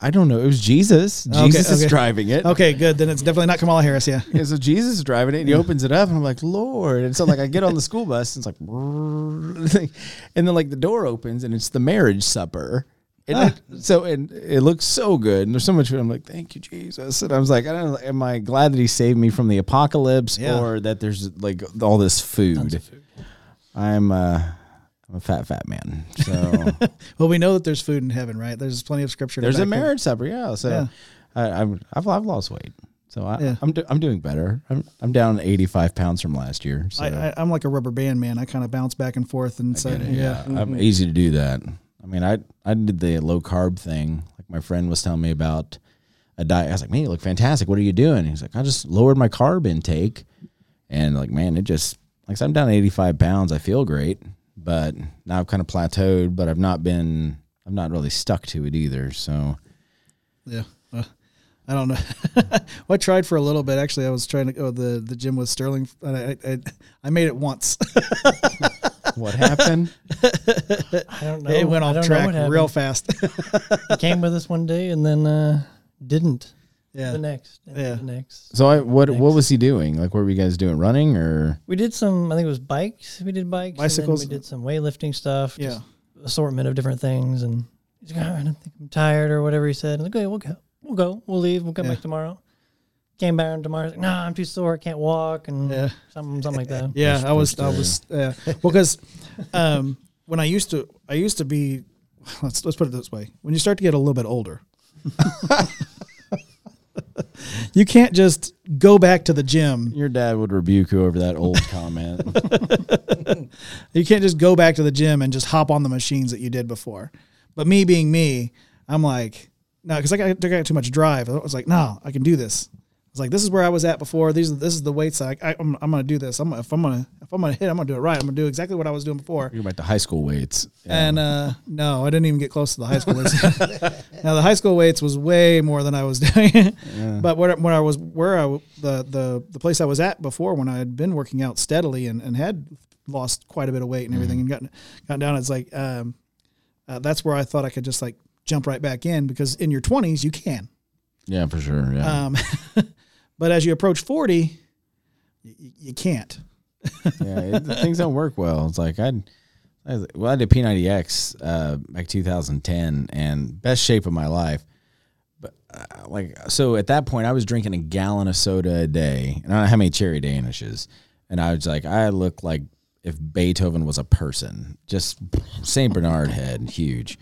I don't know. It was Jesus. Okay, Jesus is okay. driving it. Okay, good. Then it's definitely not Kamala Harris. Yeah. Yeah, so Jesus is driving it and he opens it up and I'm like, Lord. And so like I get on the school bus and it's like, and then like the door opens and it's the marriage supper. And Ah. I- so and it looks so good and there's so much food. I'm like, thank you, Jesus. And I was like, I don't know, am I glad that he saved me from the apocalypse Yeah. or that there's like all this food? I'm uh I'm a fat, fat man. So Well, we know that there's food in heaven, right? There's plenty of scripture. There's a marriage supper, yeah. So Yeah. I, I'm I've, I've lost weight, so I, Yeah. I'm do, I'm doing better. I'm I'm down 85 pounds from last year. So I, I'm like a rubber band man. I kind of bounce back and forth, and so it, yeah. yeah, I'm mm-hmm. easy to do that. I mean, I I did the low carb thing. Like my friend was telling me about a diet. I was like, man, you look fantastic. What are you doing? He's like, I just lowered my carb intake, and like, man, it just like so I'm down 85 pounds. I feel great, but now I've kind of plateaued. But I've not been, I've not really stuck to it either. So Yeah. Uh, I don't know. well, I tried for a little bit. Actually, I was trying to go to the, the gym with Sterling. And I, I, I made it once. what happened? I don't know. it went off track real fast. He came with us one day and then uh, didn't yeah. the next. and Yeah. The next. So I, what what was he doing? Like, what were you guys doing? Running or We did some. I think it was bikes. We did bikes. Bicycles. And then we did some weightlifting stuff. Yeah. just assortment of different things. And he's like, "Oh, I don't think I'm tired or whatever he said. I'm like, okay, we'll go. We'll go. We'll leave. We'll come Yeah. back tomorrow. Came back on tomorrow. Like, no, I'm too sore. I can't walk and Yeah. something, something like that. Yeah, I was, I was, yeah. Well, because um, when I used to, I used to be. Let's let's put it this way: when you start to get a little bit older, you can't just go back to the gym. your dad would rebuke you over that old comment? You can't just go back to the gym and just hop on the machines that you did before. But me being me, I'm like, no, because I got, I got too much drive. I was like, no, I can do this. I was like, this is where I was at before. These, are- this is the weights. I, I, I'm, I'm gonna do this. I'm, if I'm gonna, if I'm gonna hit, I'm gonna do it right. I'm gonna do exactly what I was doing before. You're about the high school weights. Yeah. And uh, no, I didn't even get close to the high school weights. now the high school weights was way more than I was doing. But where, when I was where I the the the place I was at before when I had been working out steadily and, and had lost quite a bit of weight and everything and gotten gotten down, it's like um, uh, that's where I thought I could just like jump right back in because in your twenties you can. Yeah, for sure. Yeah. Um, but as you approach forty, you, you can't. yeah, it, things don't work well. It's like I'd, I was- well, I did P90X uh, back 2010 and best shape of my life. But uh, like, so at that point, I was drinking a gallon of soda a day, and I don't know how many cherry danishes, and I was like, I look like if Beethoven was a person, just Saint Bernard head, huge.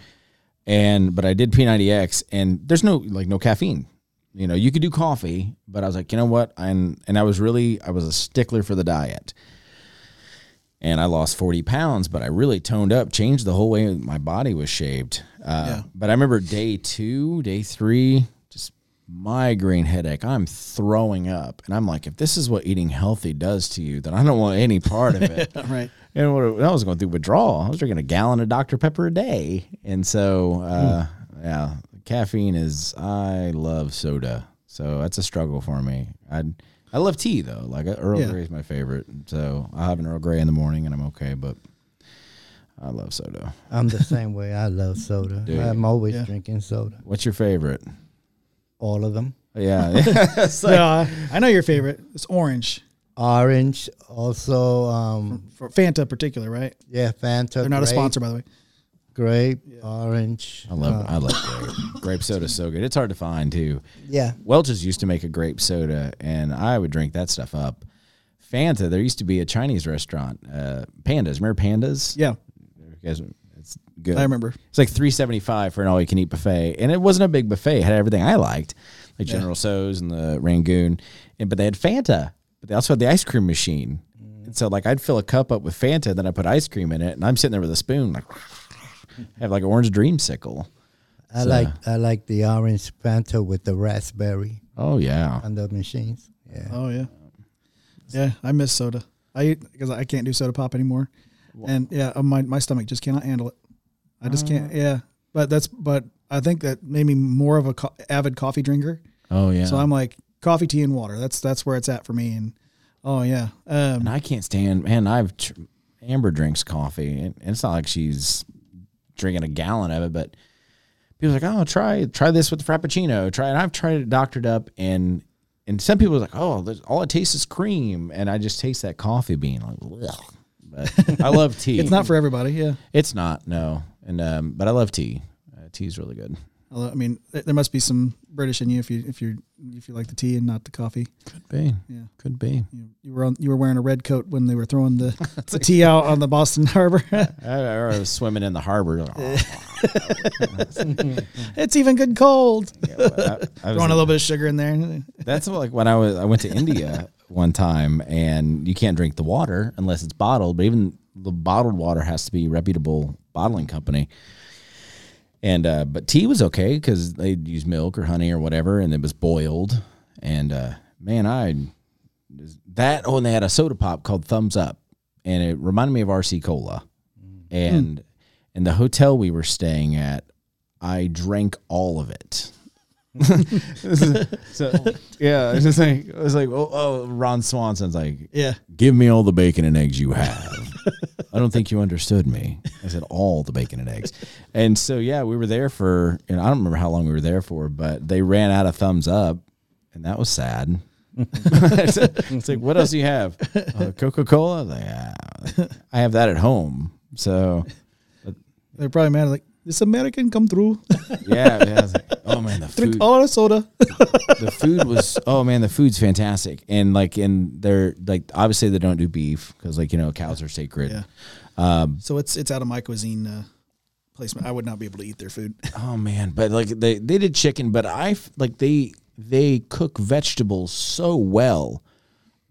And but I did P90X, and there's no like no caffeine. You know, you could do coffee, but I was like, you know what? And and I was really I was a stickler for the diet and I lost 40 pounds, but I really toned up, changed the whole way my body was shaped. Uh, Yeah. But I remember day two, day three, just migraine headache. I'm throwing up. And I'm like, if this is what eating healthy does to you, then I don't want any part of it. Right. And what I was going through withdrawal. I was drinking a gallon of Dr. Pepper a day. And so, uh, yeah, caffeine is, I love soda. So that's a struggle for me. I I love tea though. Like Earl Yeah. Grey is my favorite. So I have an Earl Grey in the morning and I'm okay. But I love soda. I'm the same way. I love soda. Do? I'm always Yeah. drinking soda. What's your favorite? All of them. Yeah. It's like- No, I, I know your favorite. It's orange Orange, also, um, for Fanta particular, right? yeah, Fanta. They're not a sponsor, by the way. Grape, orange. I love uh, I love grape. grape soda's so good. It's hard to find too. yeah. Welch's used to make a grape soda, and I would drink that stuff up. Fanta, there used to be a Chinese restaurant, uh, Pandas. Remember Pandas? Yeah, You guys- it's good. I remember. It's like three seventy five for an all you can eat buffet, and it wasn't a big buffet. It had everything I liked, like General Tso's and the Rangoon, and but they had Fanta, but they also had the ice cream machine. And so like I'd fill a cup up with Fanta, then I put ice cream in it, and I'm sitting there with a spoon, like have like an orange dreamsicle. I So- like I like the orange Fanta with the raspberry Oh yeah, on the machines. Yeah. Oh yeah, yeah. I miss soda. I because I can't do soda pop anymore, and yeah, uh, my my stomach just cannot handle it. I just can't. Yeah, but that's but I think that made me more of a co- avid coffee drinker. oh yeah. So I'm like coffee, tea, and water. That's that's where it's at for me. And oh yeah, um, and I can't stand. Man, I've tr- Amber drinks coffee, and it's not like she's drinking a gallon of it, but people are like, "Oh, try try this with the frappuccino." Try, and I've tried it, doctored up, and and some people are like, "Oh, there's, all it tastes is cream," and I just taste that coffee bean. Like, Ugh. but I love tea. it's not for everybody. Yeah, It's not no, and um, but I love tea. Uh, tea's really good. Although, I mean, th- there must be some British in you if you if you if you like the tea and not the coffee. Could be. Yeah. Could be. You, you were on you were wearing a red coat when they were throwing the, the tea out on the Boston Harbor. I, I was swimming in the harbor. it's even good cold. Yeah, I- I Throwing a little bit of sugar in there. That's like when I was I went to India one time, and you can't drink the water unless it's bottled. But even the bottled water has to be reputable bottling company. And uh, but tea was okay because they'd use milk or honey or whatever, and it was boiled. And uh, man, I that oh, and they had a soda pop called Thums Up, and it reminded me of RC Cola. And in the hotel we were staying at, I drank all of it. so yeah, it's just like it was like oh, oh Ron Swanson's like Yeah. give me all the bacon and eggs you have. I don't think you understood me. I said all the bacon and eggs. And so yeah, we were there for and I don't remember how long we were there for, but they ran out of Thums Up and that was sad. it's, like what else do you have? Uh, Coca-Cola? Like, yeah, I have that at home. So They're probably mad like this American come through. yeah, yeah I was like, oh man, the Drink food all the soda. the food was oh man the food's fantastic and like and they're like obviously they don't do beef because like you know cows are sacred Yeah. um So it's it's out of my cuisine uh, placement. I would not be able to eat their food. oh man but like they they did chicken but I like they they cook vegetables so well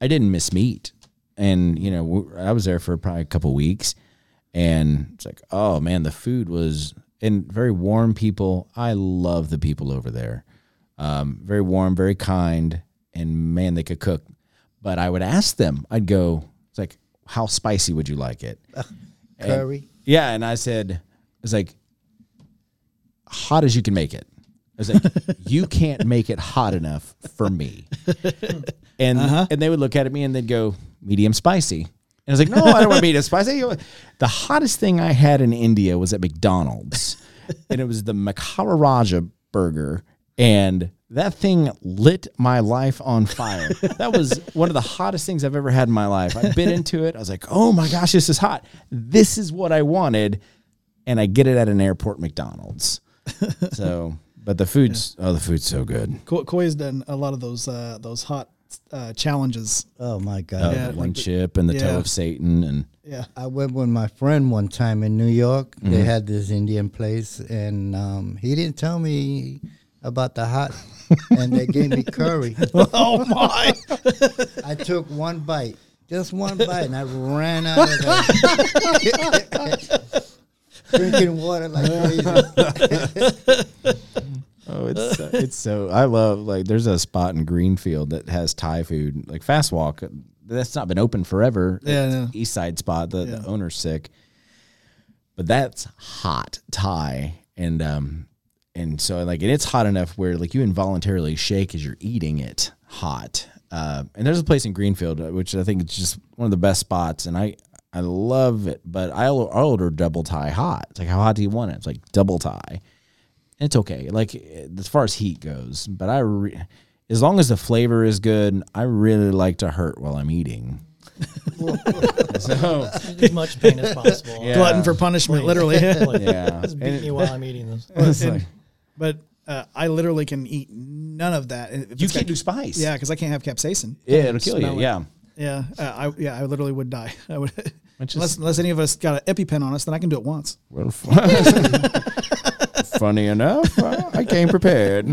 i didn't miss meat and you know I was there for probably a couple weeks and it's like oh man the food was and very warm people i love the people over there um, very warm very kind and man they could cook but i would ask them i'd go it's like how spicy would you like it And- Curry. yeah, and I said, it's like hot as you can make it. I was like, you can't make it hot enough for me. And and they would look at me and they'd go, medium spicy. And I was like, no, I don't want medium spicy. The hottest thing I had in India was at McDonald's, and it was the Maharaja burger, and that thing lit my life on fire. That was one of the hottest things I've ever had in my life. I bit into it. I was like, oh my gosh, this is hot. This is what I wanted. And I get it at an airport McDonald's. So, but the food's, oh, the food's so good. Ko- Coy's done a lot of those uh, those hot uh, challenges. Oh my God. Yeah, one like the- chip and the toe of Satan. And Yeah. I went with my friend one time in New York. They Mm-hmm. had this Indian place, and um, he didn't tell me about the hot, and they gave me curry. oh my! I took one bite, just one bite, and I ran out of there. Drinking water like crazy. Oh, it's so, it's so I love like there's a spot in Greenfield that has Thai food like Fast Walk that's not been open forever. Yeah, I. East Side spot. The, Yeah. the owner's sick, but that's hot Thai and um and so like and it's hot enough where like you involuntarily shake as you're eating it hot. Uh, and there's a place in Greenfield uh, which I think is just one of the best spots, and I I love it. But I'll, I'll order double Thai hot. It's like how hot do you want it? It's like double Thai it's okay. Like as far as heat goes, but I, re- as long as the flavor is good, I really like to hurt while I'm eating. so as much pain as possible. Yeah. Glutton for punishment, Please. literally. Please. yeah, Just beat me while I'm eating this. It's And- like, but uh, I literally can eat none of that. If you can't got- do spice. Yeah, because I can't have capsaicin. yeah, it'll kill you. It. Yeah, Yeah, uh, I yeah, I literally would die. I would is- unless unless any of us got an EpiPen on us, then I can do it once. Well, funny enough, uh, I came prepared.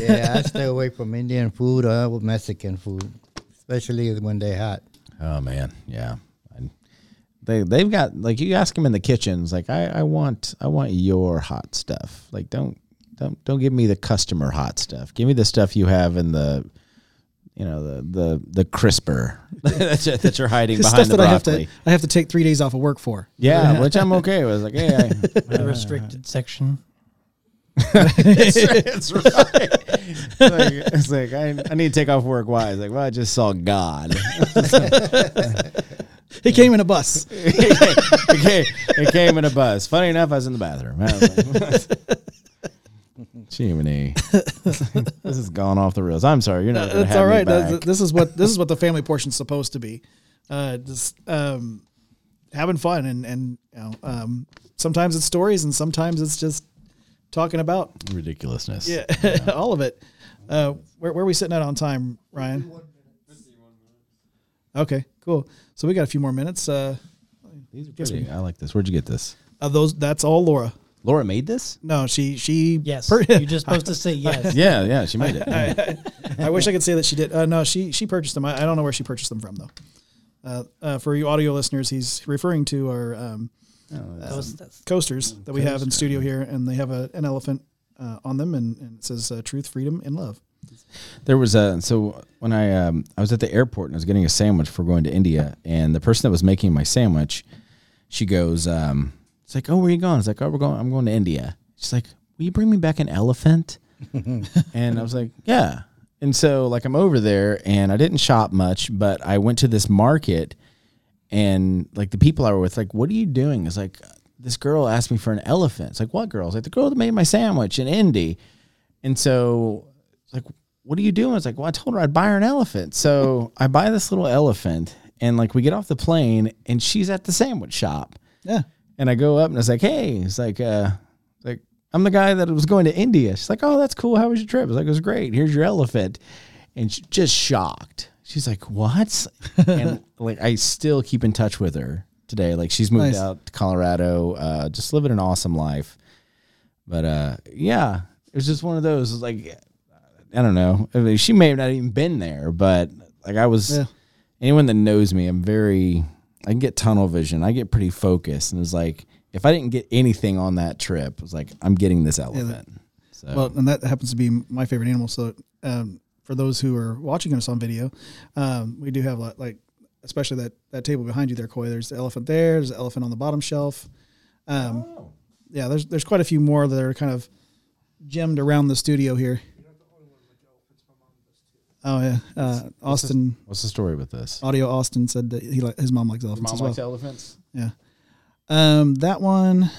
Yeah, I stay away from Indian food or Mexican food, especially when they're hot. Oh man, yeah. I, they they've got like you ask them in the kitchens, like I, I want I want your hot stuff. Like don't don't don't give me the customer hot stuff. Give me the stuff you have in the you know the the the crisper that, you- that you're hiding Stuff behind the that I have to broccoli. I have to take three days off of work for. Yeah, which I'm okay with. Like, hey, I, The restricted section. it's right. It's like, it's like I, I need to take off work. Why? It's like, well, I just saw God. He came in a bus. it, came, it came in a bus. Funny enough, I was in the bathroom. Jiminy, this has gone off the rails. I'm sorry, you're not. That's all right. That's- This is what this is what the family portion's supposed to be. Uh, just um, having fun and and you know, um, sometimes it's stories and sometimes it's just talking about Ridiculousness. yeah, all of it. Uh, where where are we sitting at on time, Ryan? Okay, cool. So we got a few more minutes. Uh, These are pretty. I like this. Where'd you get this? of those, that's all Laura. Laura made this. No, she she Yes. per- You're just supposed to say yes. Yeah, yeah, she made it. I wish I could say that she did. Uh, no, she she purchased them. I, I don't know where she purchased them from though. Uh, uh, for you audio listeners, he's referring to our um, Those- that's- coasters that we have in studio here, and they have a, an elephant uh, on them, and, and it says uh, "Truth, Freedom, and Love." There was a so when I um, I was at the airport and I was getting a sandwich for going to India, and the person that was making my sandwich, she goes, um, "It's like, oh, where you going?" It's like, "Oh, we're going. I'm going to India." She's like, "Will you bring me back an elephant?" and I was like, "Yeah." And so like I'm over there, and I didn't shop much, but I went to this market, and like the people I were with, like, "What are you doing?" It's like this girl asked me for an elephant. It's like, "What girl?" It's like the girl that made my sandwich in Indy. And so it's like, what are you doing? It's like, well, I told her I'd buy her an elephant. So I buy this little elephant, and like we get off the plane, and she's at the sandwich shop. Yeah, And I go up and it's like, hey, it's like, uh, like I'm the guy that was going to India. She's like, oh, that's cool. How was your trip? It's like, it was great. Here's your elephant, and she's just shocked. She's like, what? and like, I still keep in touch with her today. Like, she's moved Nice. out to Colorado, uh, just living an awesome life. But uh, yeah, it was just one of those. Like, I don't know. I mean, she may have not even been there, but like I was. Yeah. Anyone that knows me, I'm very. I can get tunnel vision. I get pretty focused, and it's like if I didn't get anything on that trip, it was like I'm getting this elephant. so well, and that happens to be my favorite animal. So, um, for those who are watching us on video, um, we do have like, like especially that that table behind you there, Coy. There's the elephant there. There's the elephant on the bottom shelf. Um, Yeah, there's there's quite a few more that are kind of gemmed around the studio here. Oh yeah, uh, Austin what's the story with this? Audio Austin said that he li- his mom likes elephants as well. elephants. Yeah. Um, that one,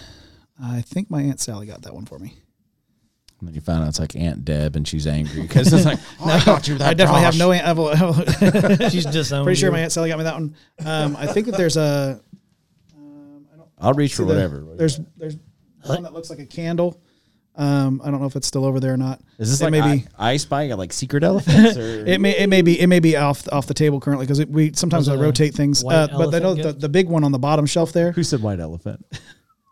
I think my aunt Sally got that one for me. And then you find out it's like Aunt Deb, and she's angry because it's like oh, I got you that. I definitely have no aunt. I've- She's disowned. pretty sure you. my aunt Sally got me that one. Um, I think that there's a I'll reach for the- whatever. There's there's one that looks like a candle. Um, I don't know if it's still over there or not. Is this it like maybe I, be, I Spy got like secret elephants? Or? it may it may be it may be off off the table currently because we sometimes Was I rotate things. Uh, but I know the, the big one on the bottom shelf there. Who said white elephant?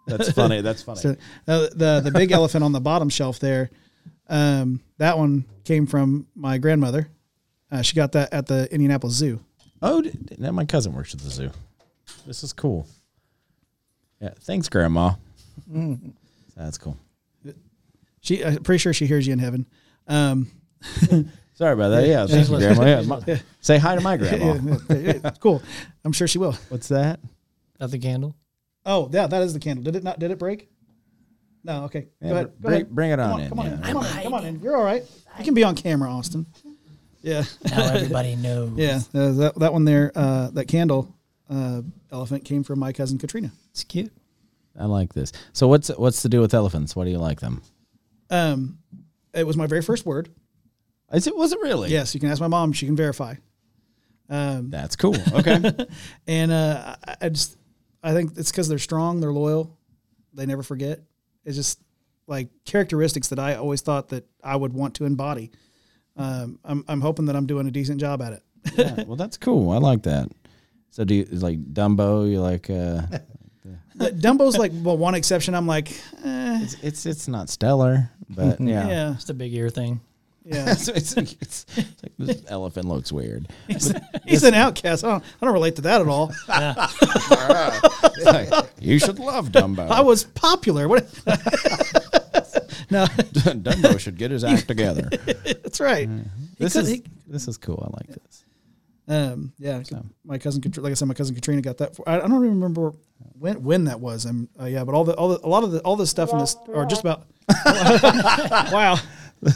That's funny. That's funny. So, uh, the the big elephant on the bottom shelf there, um, that one came from my grandmother. Uh, she got that at the Indianapolis Zoo. Oh, d- d- now my cousin works at the zoo. This is cool. Yeah, thanks, Grandma. That's cool. She, I'm pretty sure she hears you in heaven. Um, Sorry about that. Yeah, thank you, listening. Grandma. Yeah, my- say hi to my grandma. yeah, yeah, yeah, cool. I'm sure she will. What's that? Got the candle. Oh, yeah, that is the candle. Did it not? Did it break? No. Okay. Yeah, go ahead. Go bring, ahead. bring it on, Come on, in. come on, yeah. in. Come on, in. Come on in. You're all right. You can be on camera, Austin. Yeah. Now everybody knows. Yeah. Uh, that that one there, uh, that candle uh, elephant came from my cousin Katrina. It's cute. I like this. So what's what's the deal with elephants? Why do you like them? Um, it was my very first word. Is it was it really? Yes, you can ask my mom. She can verify. Um, That's cool. Okay. and uh, I, I just I think it's because they're strong, they're loyal, they never forget. It's just like characteristics that I always thought that I would want to embody. Um, I'm I'm hoping that I'm doing a decent job at it. yeah, well, that's cool. I like that. So do you like Dumbo? You like? uh The Dumbo's like well one exception. I'm like, eh, It's it's it's not stellar, but yeah. yeah, Just a big ear thing. Yeah. So it's, it's, it's like this elephant looks weird. He's, he's an outcast. I don't, I don't relate to that at all. Yeah. You should love Dumbo. I was popular. What? no, Dumbo should get his act together. that's right. This could- is he- this is cool. I like this. Um, yeah, my cousin, Katr- like I said, my cousin Katrina got that. For, I, I don't even remember when when that was. Um, uh, yeah, but all the all the a lot of the all this stuff in this are just about. wow.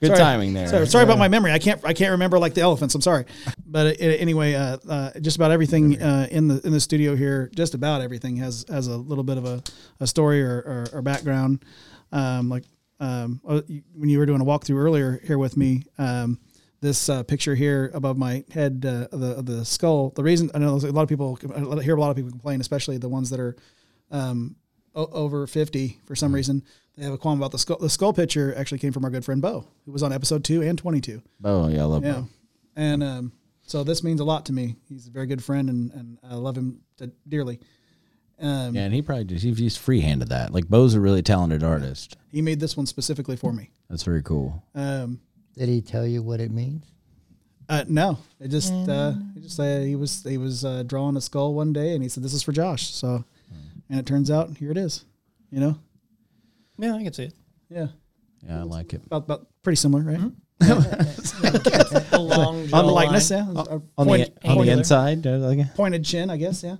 Good Sorry. timing there. Sorry, sorry about my memory. I can't I can't remember like the elephants. I'm sorry, but uh, anyway, uh, uh, just about everything uh, in the in the studio here, just about everything has has a little bit of a, a story or, or, or background. Um, like um, uh, when you were doing a walkthrough earlier here with me, um, this uh, picture here above my head uh, the of the skull. The reason I know a lot of people I hear a lot of people complain, especially the ones that are um, o- over 50 for some reason they have a qualm about the skull the skull picture actually came from our good friend bo who was on episode 2 and 22 Oh yeah, I love yeah Bo. and um, so this means a lot to me he's a very good friend and, and i love him to, dearly um, Yeah, and he probably just he just freehanded that. Like Bo's a really talented artist. he made this one specifically for me That's very cool. um, Did he tell you what it means? uh, no it just uh, he just uh, he was he was uh, drawing a skull one day and he said this is for josh so and it turns out here it is you know Yeah, I can see it. yeah Yeah, I like it. about, about pretty similar right A long on the likeness yeah On Point- the on the inside, uh, like pointed chin i guess yeah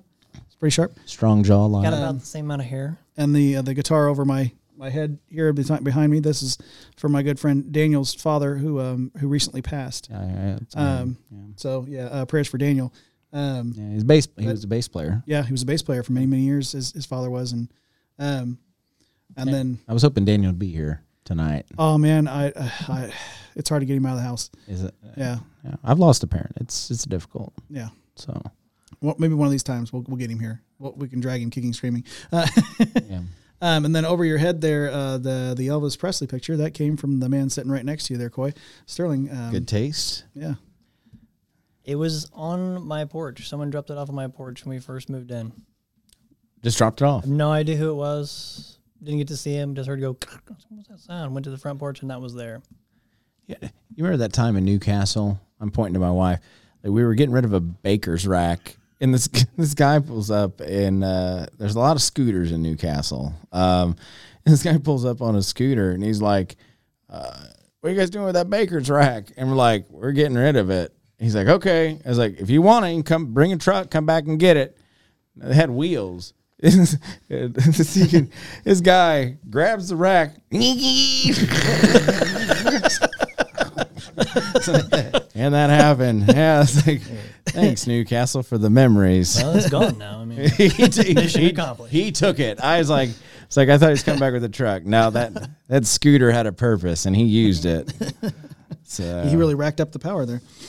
it's pretty sharp strong jawline. Got about the same amount of hair. and the uh, the guitar over my my head here behind behind me. This is for my good friend Daniel's father, who um who recently passed. Yeah, yeah, Um, yeah. So yeah, uh, prayers for Daniel. Um, yeah, he's bass. He was a bass player. yeah, he was a bass player for many many years. His his father was, and um, and then I was hoping Daniel would be here tonight. oh man, I, uh, I it's hard to get him out of the house. Is it? Yeah, Yeah, I've lost a parent. It's it's difficult. yeah. So Well, maybe one of these times we'll we'll get him here. We'll, we can drag him kicking, screaming. Uh, yeah, Um, and then over your head there, uh, the the Elvis Presley picture that came from the man sitting right next to you there, Coy Sterling. Um, good taste. Yeah. It was on my porch. Someone dropped it off on my porch when we first moved in. Just dropped it off. Have no idea who it was. Didn't get to see him. Just heard it go. What's that sound? Went to the front porch and that was there. Yeah, you remember that time in New Castle? I'm pointing to my wife. Like we were getting rid of a baker's rack, and this this guy pulls up, and uh, there's a lot of scooters in New Castle. Um, and this guy pulls up on a scooter, and he's like, uh, "What are you guys doing with that baker's rack?" And we're like, "We're getting rid of it." He's like, "Okay." I was like, "If you want it, you can come bring a truck, come back and get it." They had wheels. this guy grabs the rack. and that happened. Yeah, it's like, thanks New Castle for the memories. Well, it's gone now. I mean, he, he- he- took it. I was like, it's like I thought he was coming back with a truck. No, that that scooter had a purpose, and he used it. So He really racked up the power there.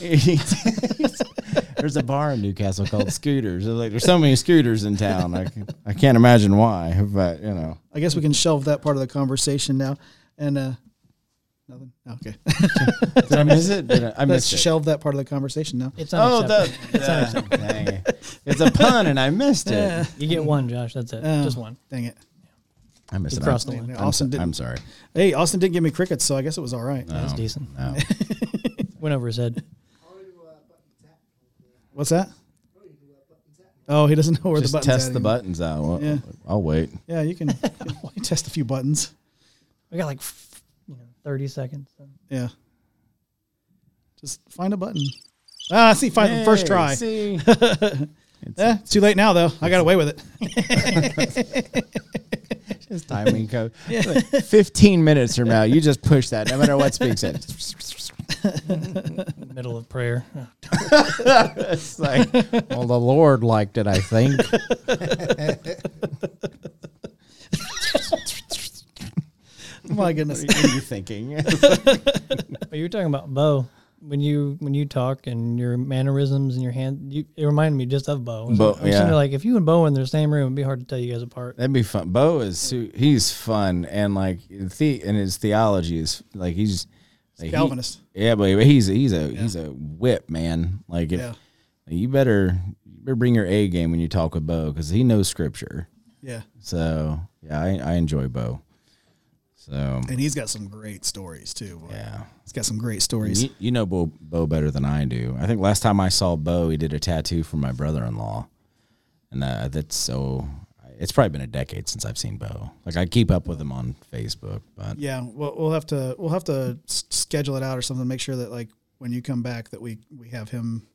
there's a bar in New Castle called Scooters. There's like there's so many scooters in town. I can, I can't imagine why, but you know. I guess we can shelve that part of the conversation now. And uh, nothing. Okay, Did I miss it? Did I, I let's missed it. shelve that part of the conversation now. it's Oh, unacceptable. the, the dang it. it's a pun, and I missed it. you get one, Josh. That's it. Oh, Just one. Dang it! I missed You it. crossed I'm, the line. I'm, Austin didn't. I'm sorry. Hey, Austin didn't give me crickets, so I guess it was all right. That was decent. No. Went over his head. What's that? Oh, he doesn't know where Just the buttons. test the buttons out. Well, Yeah. I'll wait. Yeah, you can, you can test a few buttons. We got like, f- you know, thirty seconds. So. Yeah. Just find a button. Ah, see, find the first try. See, Eh, it's too late now, though. I got away with it. Just timing code. Fifteen minutes from now, you just push that, no matter what speaks it. Middle of prayer. It's like, well, the Lord liked it, I think. My goodness. what are you thinking? But you were talking about Bo. When you when you talk and your mannerisms and your hand, you, it reminded me just of Bo. Bo, I'm yeah. like if you and Bo in the same room, it'd be hard to tell you guys apart. That'd be fun. Bo is he's fun and like the and his theology is like he's like he- Calvinist. yeah, but he's he's a he's a whip man. Like if Yeah. you better you better bring your A game when you talk with Bo because he knows scripture. Yeah. So yeah, I, I enjoy Bo. So And he's got some great stories too. boy. yeah, He's got some great stories. you, you know Bo Bo better than I do. I think last time I saw Bo, he did a tattoo for my brother-in-law, and uh, that's so. It's probably been a decade since I've seen Bo. Like I keep up with him on Facebook, but Yeah, well, we'll have to we'll have to schedule it out or something. Make sure that like when you come back that we we have him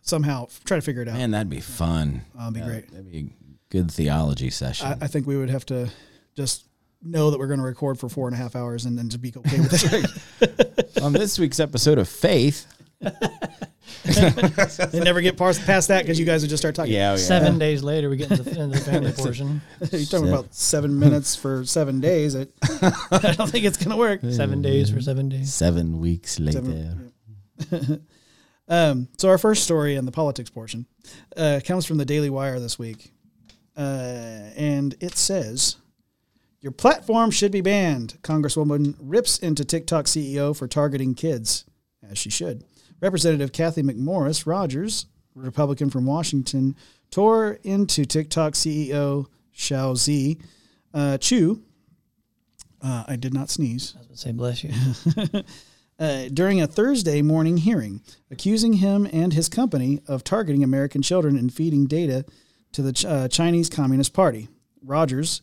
somehow try to figure it out. man, that'd be fun. That'd be Yeah, great. That'd be a good theology session. I, I think we would have to just know that we're going to record for four and a half hours and then to be okay with it. on this week's episode of Faith. they never get past, past that because you guys would just start talking. Yeah, yeah. Seven days later, we get into the, into the family portion. You're talking about seven minutes for seven days. It, I don't think it's going to work. Seven days for seven days. Seven weeks later. Seven- Um, so our first story in the politics portion uh, comes from the Daily Wire this week, uh, and it says, "Your platform should be banned." Congresswoman rips into TikTok CEO for targeting kids, as she should. Representative Cathy McMorris Rodgers, Republican from Washington, tore into TikTok CEO Shou Zi uh, Chew. Uh, I did not sneeze I was going to say, bless you. uh, during a Thursday morning hearing, accusing him and his company of targeting American children and feeding data to the Ch- uh, Chinese Communist Party. Rodgers,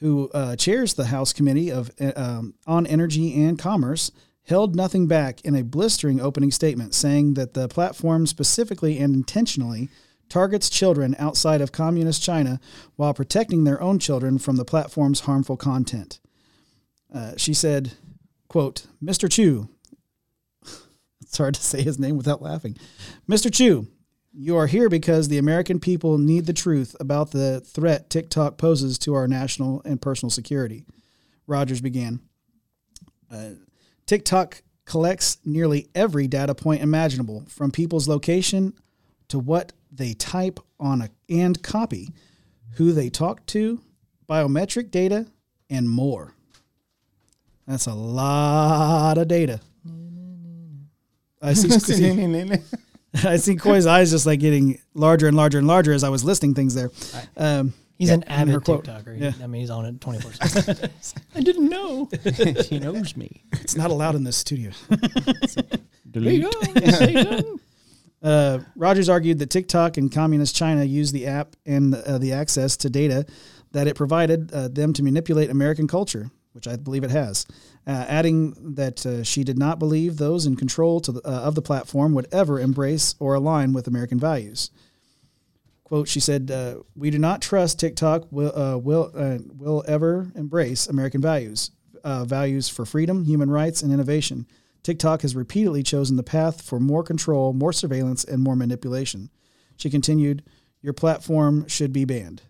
who uh, chairs the House Committee of uh, um, on Energy and Commerce, held nothing back in a blistering opening statement, saying that the platform specifically and intentionally targets children outside of communist China while protecting their own children from the platform's harmful content. Uh, she said, quote, Mr. Chew, it's hard to say his name without laughing. Mr. Chew, you are here because the American people need the truth about the threat TikTok poses to our national and personal security. Rodgers began. Uh, TikTok collects nearly every data point imaginable, from people's location to what they type on a, and copy, who they talk to, biometric data, and more. That's a lot of data. I see, see I see Coy's eyes just like getting larger and larger and larger as I was listing things there. Um, He's yeah, an avid. TikToker. Yeah. I mean, he's on it 24 7. I didn't know. he knows me. It's not allowed in this studio. There you go. Say. Uh, Rodgers argued that TikTok and communist China used the app and uh, the access to data that it provided uh, them to manipulate American culture, which I believe it has. Uh, adding that uh, she did not believe those in control the, uh, of the platform would ever embrace or align with American values. Quote: She said, uh, "We do not trust TikTok will uh, will uh, will ever embrace American values, values for freedom, human rights, and innovation." TikTok has repeatedly chosen the path for more control, more surveillance, and more manipulation. She continued, Your platform should be banned.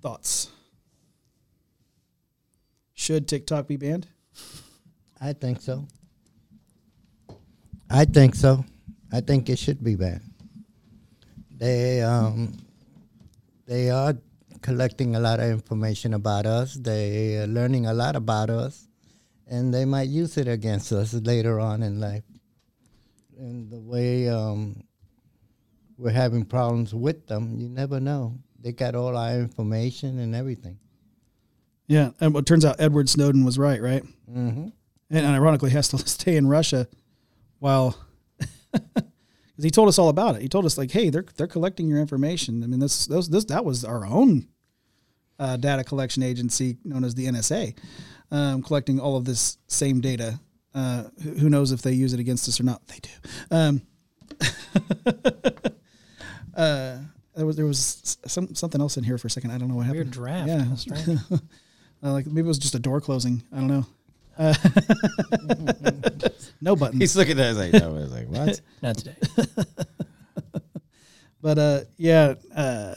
Thoughts? Should TikTok be banned? I think so. I think so. I think it should be banned. They um, they are collecting a lot of information about us. They are learning a lot about us, and they might use it against us later on in life. And the way um, we're having problems with them, you never know. They got all our information and everything. Yeah, and it turns out Edward Snowden was right, right? hmm And ironically, has to stay in Russia while. Because he told us all about it. He told us like, "Hey, they're they're collecting your information." I mean, this those this that was our own uh, data collection agency known as the NSA, um, collecting all of this same data. Uh, who, who knows if they use it against us or not? They do. Um, uh, there was there was some something else in here for a second. I don't know what happened. Weird draft. Yeah. That's strange. Uh, like maybe it was just a door closing. I don't know. Uh, no buttons. He's looking at us like, no, I was like, what? Not today. But uh, yeah, uh,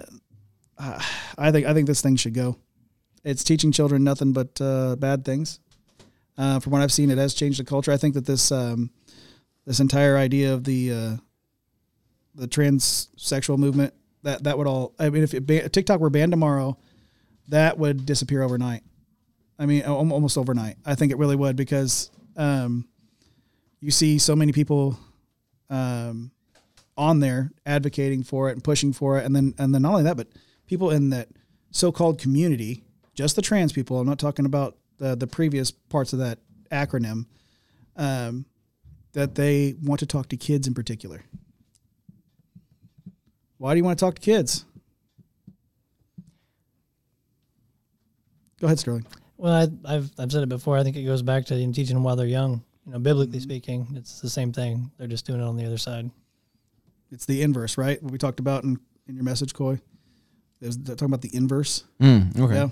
uh, I think I think this thing should go. It's teaching children nothing but uh, bad things. Uh, from what I've seen, it has changed the culture. I think that this um, this entire idea of the uh, the transsexual movement that that would all. I mean, if it, ba- TikTok were banned tomorrow, that would disappear overnight. I mean, almost overnight. I think it really would because um, you see so many people um, on there advocating for it and pushing for it, and then and then not only that, but people in that so-called community, just the trans people. I'm not talking about the the previous parts of that acronym. Um, that they want to talk to kids in particular. Why do you want to talk to kids? Go ahead, Sterling. Well, I, I've I've said it before. I think it goes back to teaching them while they're young. You know, biblically speaking, it's the same thing. They're just doing it on the other side. It's the inverse, right? What we talked about in, in your message, Coy. Is talking about the inverse. Mm, okay. Yeah.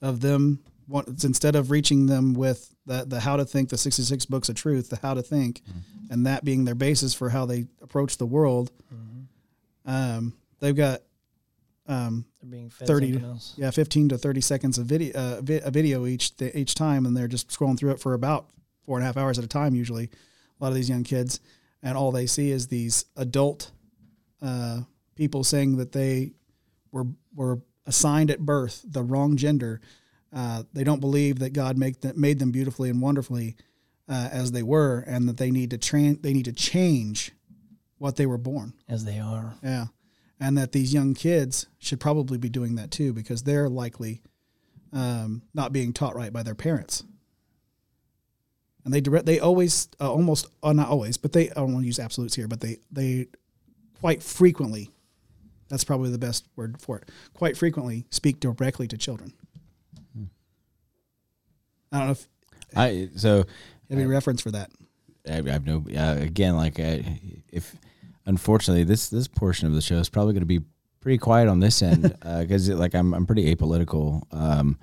Of them, want, it's instead of reaching them with the, the how to think, the 66 books of truth, the how to think, and that being their basis for how they approach the world, um, they've got um, They're being fed 30 something else. yeah, 15 to 30 seconds of video, uh, vi- a video each th- each time, and they're just scrolling through it for about four and a half hours at a time. Usually, a lot of these young kids, and all they see is these adult uh, people saying that they were were assigned at birth the wrong gender. Uh, they don't believe that God make them, made them beautifully and wonderfully uh, as they were, and that they need to train they need to change what they were born. as they are. Yeah. And that these young kids should probably be doing that too because they're likely um, not being taught right by their parents. And they direct, they always, uh, almost, uh, not always, but they, I don't want to use absolutes here, but they, they quite frequently, that's probably the best word for it, quite frequently speak directly to children. I don't know if I so any reference for that. I, I have no uh, again like I, if unfortunately this this portion of the show is probably going to be pretty quiet on this end because like I'm I'm pretty apolitical um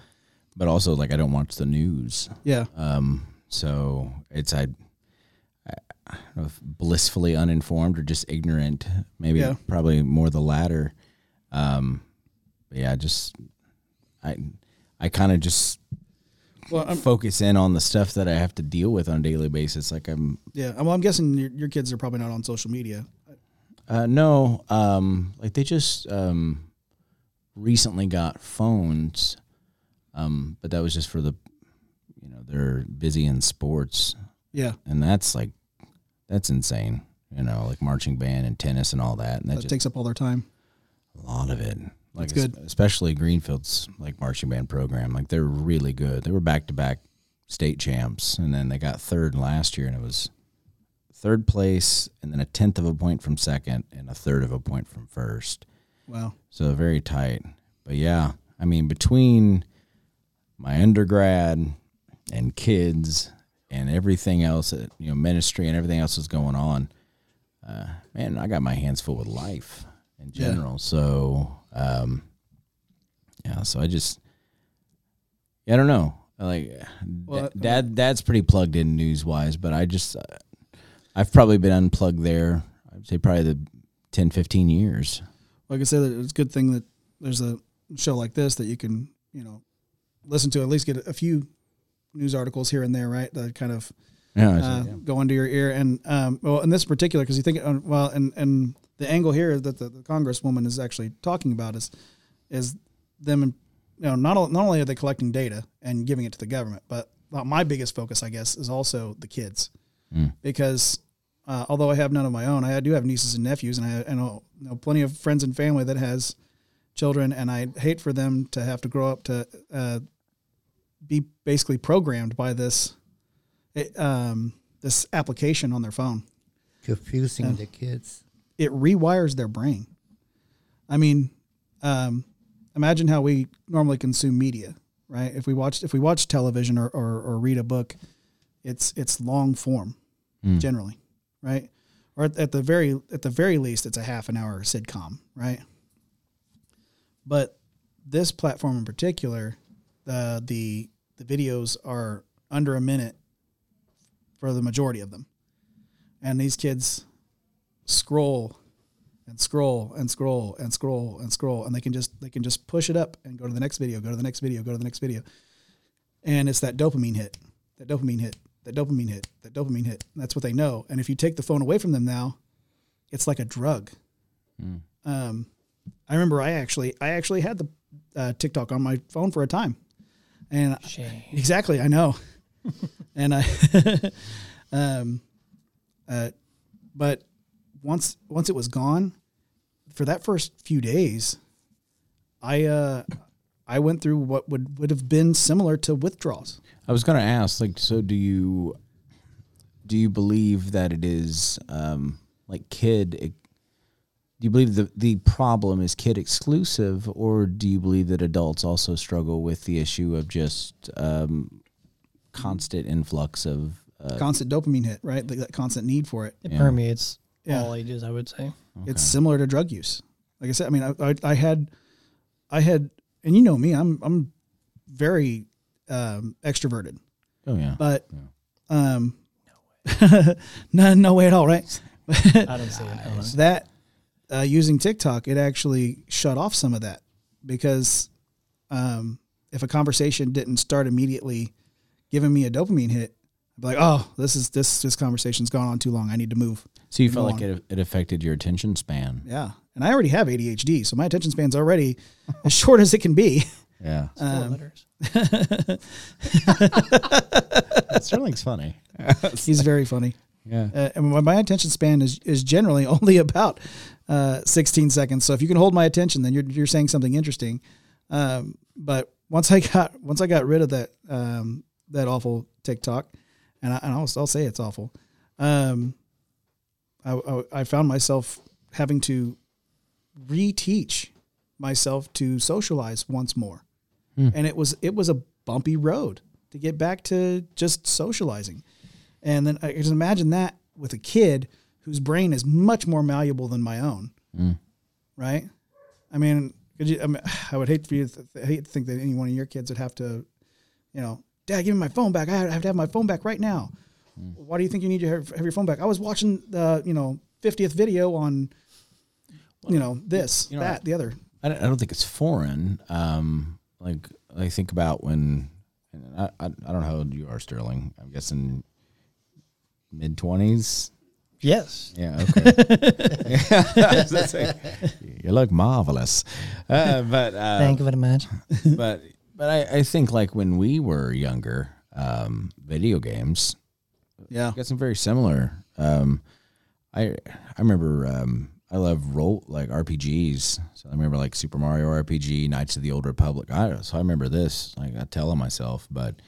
but also like I don't watch the news Yeah. um so it's I I I don't know if blissfully uninformed or just ignorant maybe Yeah. probably more the latter um but yeah just I I kind of just Well, I'm, focus in on the stuff that I have to deal with on a daily basis like I'm yeah. Well, I'm guessing your, your kids are probably not on social media. Uh, no, um, like they just um, recently got phones, um, but that was just for the, you know, they're busy in sports, Yeah. and that's like, that's insane. You know, like marching band and tennis and all that, and that That just takes up all their time. a lot of it. Like That's good. especially Greenfield's like marching band program. Like they're really good. They were back to back state champs, and then they got third last year, and it was third place, and then a tenth of a point from second, and a third of a point from first. Wow. So very tight. But yeah, I mean, between my undergrad and kids and everything else, you know, ministry and everything else that's going on, uh, man, I got my hands full with life in Yeah. general. So, um, yeah, so I just, yeah, I don't know. Like, Well, da- dad, dad's pretty plugged in news wise, but I just, uh, I've probably been unplugged there. I'd say probably the 10, 15 years. like I said, it's a good thing that there's a show like this that you can, you know, listen to at least get a few news articles here and there, right? That kind of Yeah. uh, go into your ear. And um, well, in this particular, because you think, uh, well, and and the angle here that the, the congresswoman is actually talking about is is them, you know, not not only are they collecting data and giving it to the government, but my biggest focus, I guess, is also the kids, Mm. because uh, although I have none of my own, I do have nieces and nephews, and I, I know, know plenty of friends and family that has children, and I hate for them to have to grow up to uh, be basically programmed by this it, um, this application on their phone. Confusing the kids. It rewires their brain. I mean, um, imagine how we normally consume media, right? If we watch if we watch television or, or, or read a book, it's it's long form Mm. generally, right? Or at, at the very at the very least, it's a half an hour sitcom, right? But this platform in particular, the the the videos are under a minute for the majority of them, and these kids scroll and scroll and scroll and scroll and scroll, and they can just they can just push it up and go to the next video, go to the next video, go to the next video, and it's that dopamine hit. that dopamine hit, that dopamine hit, that dopamine hit. And that's what they know. And if you take the phone away from them now, it's like a drug. Um, I remember I actually I actually had the uh, TikTok on my phone for a time, and Shame. Exactly, I know. and I, um, uh, but once once it was gone, for that first few days, I uh, I went through what would would have been similar to withdrawals. I was going to ask, like, so do you do you believe that it is um, like kid? Do you believe the the problem is kid exclusive, or do you believe that adults also struggle with the issue of just um, constant influx of? Uh, Constant dopamine hit, right? Like that constant need for it. It Yeah. permeates Yeah. all ages, I would say. It's similar to drug use. Like I said, I mean, I, I, I had, I had, and you know me, I'm I'm very um, extroverted. oh yeah, but um, no, no way at all, right? I don't see it. that uh, using TikTok, it actually shut off some of that because um, if a conversation didn't start immediately giving me a dopamine hit, I'd be like, "Oh, this is this this conversation's gone on too long. I need to move." so you felt like on. it, it affected your attention span. Yeah, and I already have ADHD, so my attention span's already as short as it can be. Yeah, Um, letters. Sterling's funny. He's very funny. Yeah, uh, and my, my attention span is, is generally only about uh, 16 seconds. So if you can hold my attention, then you're, you're saying something interesting. Um, but once I got once I got rid of that um, that awful TikTok, and, I, and I'll, I'll say it's awful, um, I, I, I found myself having to reteach myself to socialize once more, hmm. and it was it was a bumpy road to get back to just socializing. And then I can just imagine that with a kid whose brain is much more malleable than my own. Hmm. Right? I mean, could you, I, mean, I would hate for you to th- hate to think that any one of your kids would have to, you know, Dad, give me my phone back. I have to have my phone back right now. Hmm. Why do you think you need to have, have your phone back? I was watching the, you know, 50th video on, you know, this, you know, that, the other. I don't, I don't think it's foreign. Um, like I think about when and I, I I don't know how old you are, Sterling. I'm guessing mid twenties. Yes. Yeah. Okay. you look marvelous. Uh, but uh, Thank you very much. but but I, I think like when we were younger, um, video games Yeah. got some very similar. Um, I I remember um, I love role like RPGs. So I remember like Super Mario RPG, Knights of the Old Republic. I so I remember this. Like I tell myself, but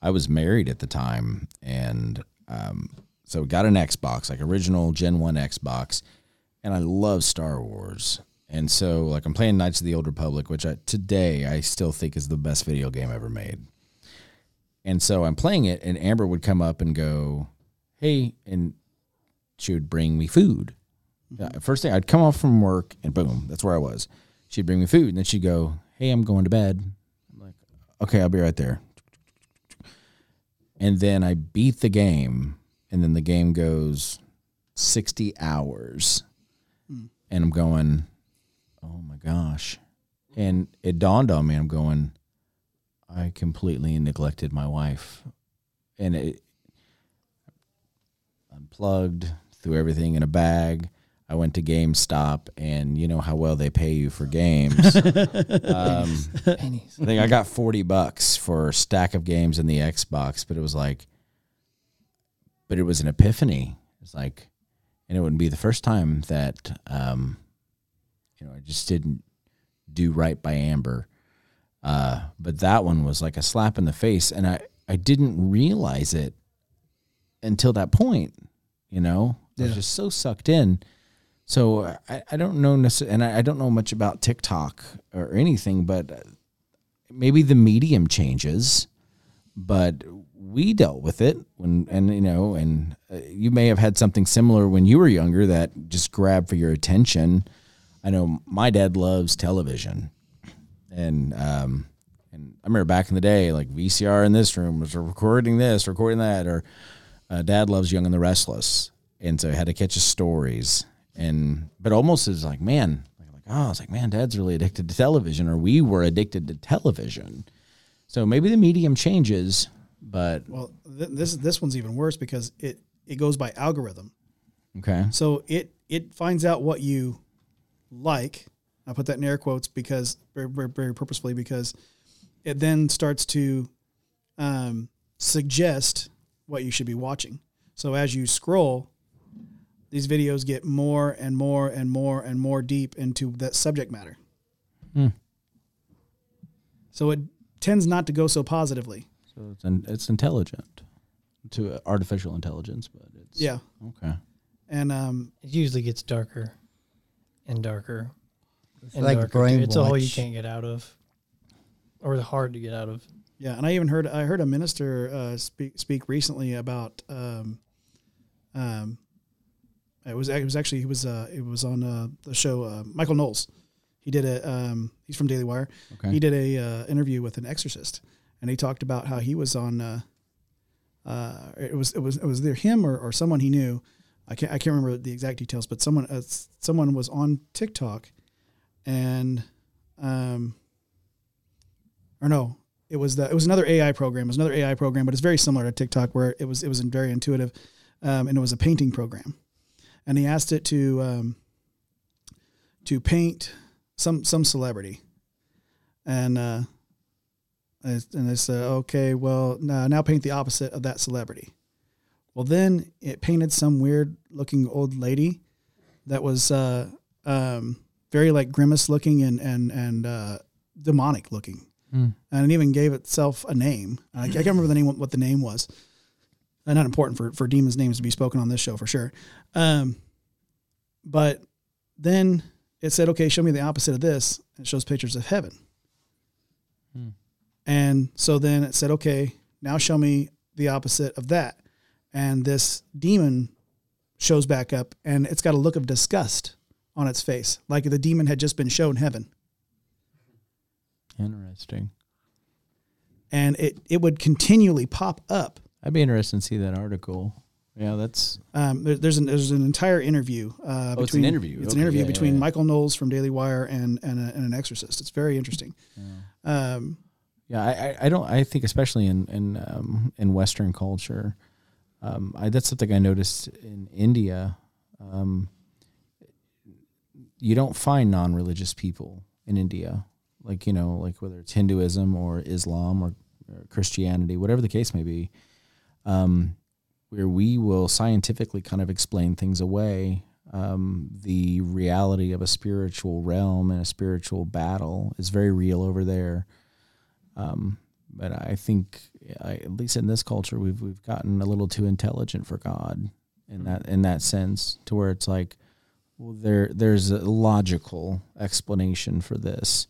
I was married at the time, and um, so got an Xbox, like original Gen One Xbox, and I love Star Wars. And so like I'm playing Knights of the Old Republic, which I, today I still think is the best video game ever made. And so I'm playing it, and Amber would come up and go, "Hey," and she would bring me food. Yeah, First thing, I'd come off from work, and boom, that's where I was. She'd bring me food, and then she'd go, "Hey, I'm going to bed." I'm like, "Okay, I'll be right there." And then I beat the game, and then the game goes sixty hours, hmm. and I'm going, "Oh my gosh!" And it dawned on me, I'm going, I completely neglected my wife, and it unplugged, threw everything in a bag. I went to GameStop, and you know how well they pay you for games. um, I think I got forty bucks for a stack of games in the Xbox, but it was like, but it was an epiphany. It's like, and it wouldn't be the first time that, um, you know, I just didn't do right by Amber. Uh, but that one was like a slap in the face, and I I didn't realize it until that point. You know, I was just so sucked in. So I, I don't know necessarily, and I, I don't know much about TikTok or anything, but uh, maybe the medium changes. But we dealt with it when, and you know, and uh, you may have had something similar when you were younger that just grabbed for your attention. I know my dad loves television, and um, and I remember back in the day, like VCR in this room was recording this, recording that, or uh, Dad loves Young and the Restless, and so I had to catch his stories, and but almost is like man, like oh, I was like man, Dad's really addicted to television, or we were addicted to television. So maybe the medium changes, but Well, th- this this one's even worse because it it goes by algorithm. okay. So it it finds out what you like. I put that in air quotes because very very, very purposefully because it then starts to um, suggest what you should be watching. So as you scroll, these videos get more and more and more and more deep into that subject matter. Hmm. So it tends not to go so positively. So it's in, it's intelligent to uh, artificial intelligence, but it's Yeah, okay. and um, It usually gets darker and darker. It's and like darker. It's a hole you can't get out of, or hard to get out of. Yeah, and I even heard I heard a minister uh, speak speak recently about um, um, it was it was actually he was uh, it was on uh, the show uh, Michael Knowles. He did a um, he's from Daily Wire. Okay. He did a uh, interview with an exorcist, and he talked about how he was on. Uh, uh, it was it was it was either him or, or someone he knew. I can't I can't remember the exact details, but someone uh, someone was on TikTok, and um, or no, it was the it was another AI program. It was another AI program, but it's very similar to TikTok, where it was it was very intuitive, um, and it was a painting program, and he asked it to um, to paint some some celebrity, and uh, and they said, okay, well now now paint the opposite of that celebrity. Well, then it painted some weird looking old lady that was uh, um, very like grimace looking and and and uh, demonic looking and it even gave itself a name. I, I can't remember the name what the name was. Uh, not important for for demons' names to be spoken on this show for sure. Um, but then it said, "Okay, show me the opposite of this." It shows pictures of heaven. And so then it said, "Okay, now show me the opposite of that." And this demon shows back up, and it's got a look of disgust on its face, like the demon had just been shown heaven. Interesting. and it, it would continually pop up. I'd be interested to see that article. Yeah, that's Um, there, there's an there's an entire interview. Uh, Oh, it's an interview. It's an interview yeah, yeah, between yeah. Michael Knowles from Daily Wire and and, a, and an exorcist. It's very interesting. Um, yeah. I, I, I don't. I think especially in in um, in Western culture, um, I, that's something I noticed in India. Um, you don't find non-religious people in India, like you know, like whether it's Hinduism or Islam or, or Christianity, whatever the case may be. Um, where we will scientifically kind of explain things away. Um, the reality of a spiritual realm and a spiritual battle is very real over there. Um, but I think, I, at least in this culture, we've we've gotten a little too intelligent for God in that in that sense, to where it's like, well, there there's a logical explanation for this,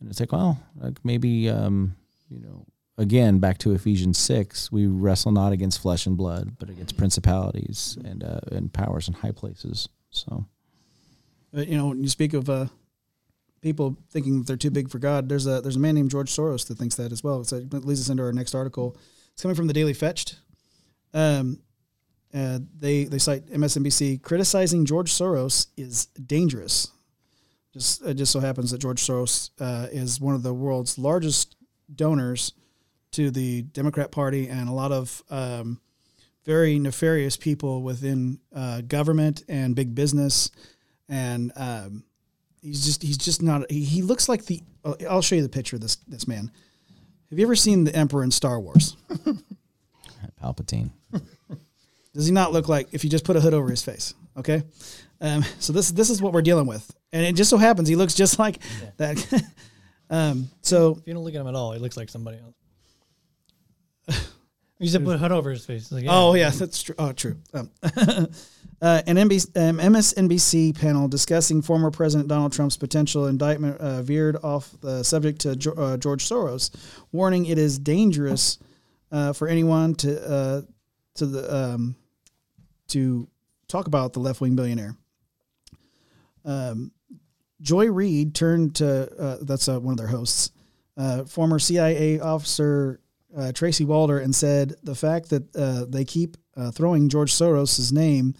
and it's like, well, like maybe, um, you know, again back to Ephesians six, we wrestle not against flesh and blood, but against principalities and uh, and powers in high places. So you know, when you speak of uh, people thinking that they're too big for God, there's a there's a man named George Soros that thinks that as well. So it leads us into our next article. It's coming from the Daily Fetched. Um, uh, they they cite MSNBC criticizing George Soros is dangerous. Just it just so happens that George Soros uh, is one of the world's largest donors to the Democrat Party and a lot of um, very nefarious people within uh, government and big business, and um, he's just he's just not he, he looks like the I'll- I'll show you the picture of this this man. Have you ever seen the Emperor in Star Wars? Palpatine. Does he not look like if you just put a hood over his face? Okay, um, so this this is what we're dealing with, and it just so happens he looks just like that. um, so If you don't look at him at all, he looks like somebody else. You said put a hood over his face. Like, Oh yeah, that's true. Oh, true. Um, uh, an NBC, um, MSNBC panel discussing former President Donald Trump's potential indictment uh, veered off the subject to Jo- uh, George Soros, warning it is dangerous uh, for anyone to uh, to the um, to talk about the left wing billionaire. Um, Joy Reid turned to uh, that's one of their hosts, former CIA officer uh, Tracy Walder, and said the fact that uh, they keep uh, throwing George Soros's name.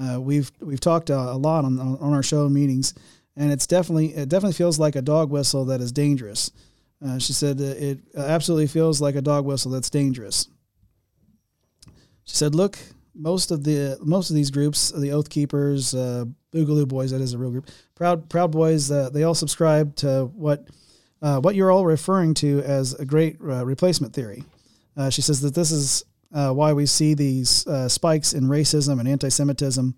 Uh, we've we've talked uh, a lot on, on our show meetings, and it's definitely it definitely feels like a dog whistle that is dangerous. Uh, she said it absolutely feels like a dog whistle that's dangerous. She said, "Look, most of the most of these groups, the Oath Keepers, Boogaloo Boys, that is a real group. Proud Proud Boys, they all subscribe to what uh, what you're all referring to as a great uh, replacement theory." Uh, she says that this is uh, why we see these uh, spikes in racism and anti-Semitism.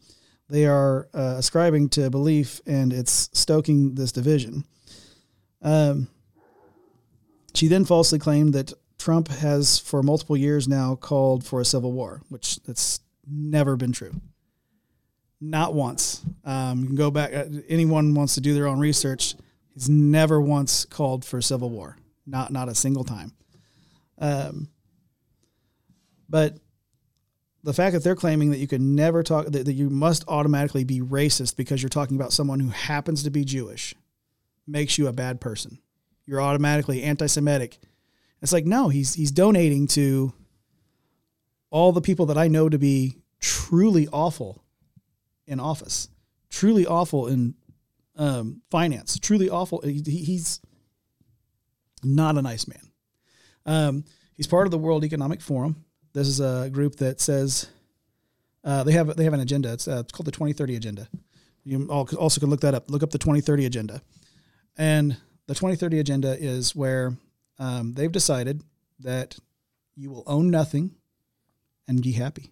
They are uh, ascribing to belief, and it's stoking this division. Um, she then falsely claimed that Trump has, for multiple years now, called for a civil war, which that's never been true. Not once. Um, you can go back. Anyone wants to do their own research. He's never once called for civil war. Not not a single time. Um, but the fact that they're claiming that you can never talk that, that you must automatically be racist because you're talking about someone who happens to be Jewish makes you a bad person. You're automatically anti-Semitic. It's like no, he's he's donating to all the people that I know to be truly awful in office, truly awful in um, finance, truly awful. He, he's not a nice man. Um, he's part of the World Economic Forum. This is a group that says uh, they have they have an agenda. It's, uh, it's called the 2030 Agenda. You also can look that up. Look up the 2030 Agenda, and the 2030 Agenda is where um, they've decided that you will own nothing and be happy.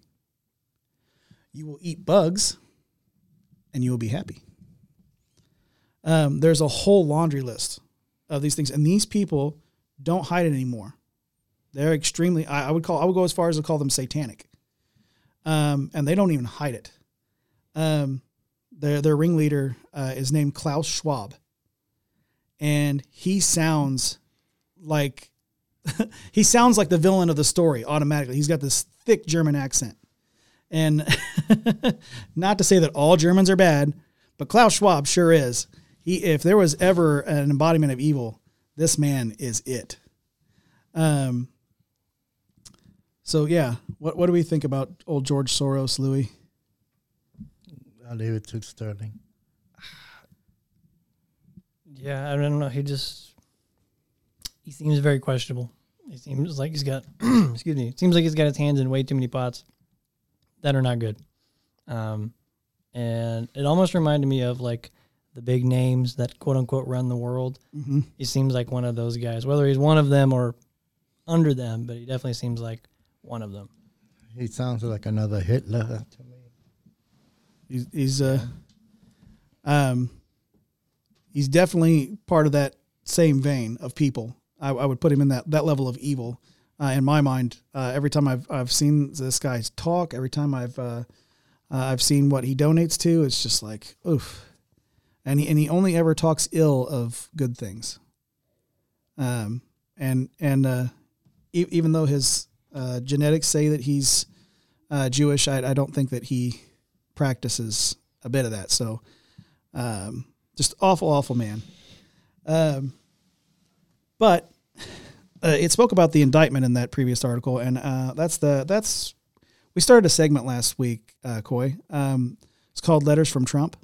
You will eat bugs and you will be happy. Um, there's a whole laundry list of these things, and these people don't hide it anymore. They're extremely. I, I would call. I would go as far as to call them satanic. Um, and they don't even hide it. Um, their their ringleader uh, is named Klaus Schwab, and he sounds like he sounds like the villain of the story automatically. He's got this thick German accent. And not to say that all Germans are bad, but Klaus Schwab sure is. He, if there was ever an embodiment of evil, this man is it. Um. So yeah, what what do we think about old George Soros, Louis? I'll leave it to Sterling. Yeah, I don't know. He just he seems very questionable. He seems like he's got excuse me. Seems like he's got his hands in way too many pots that are not good. Um, and it almost reminded me of like the big names that quote unquote run the world. Mm-hmm. He seems like one of those guys, whether he's one of them or under them, but he definitely seems like one of them. He sounds like another Hitler to me. He's he's uh, um, he's definitely part of that same vein of people. I, I would put him in that that level of evil. Uh, in my mind, uh, every time I've I've seen this guy's talk, every time I've uh, uh I've seen what he donates to, it's just like oof. And he and he only ever talks ill of good things. Um, and and uh, e- even though his uh, genetics say that he's uh, Jewish, I, I don't think that he practices a bit of that. So, um, just awful, awful man. Um, but uh, it spoke about the indictment in that previous article, and uh, that's the that's we started a segment last week, uh, Coy. Um, it's called "Letters from Trump,"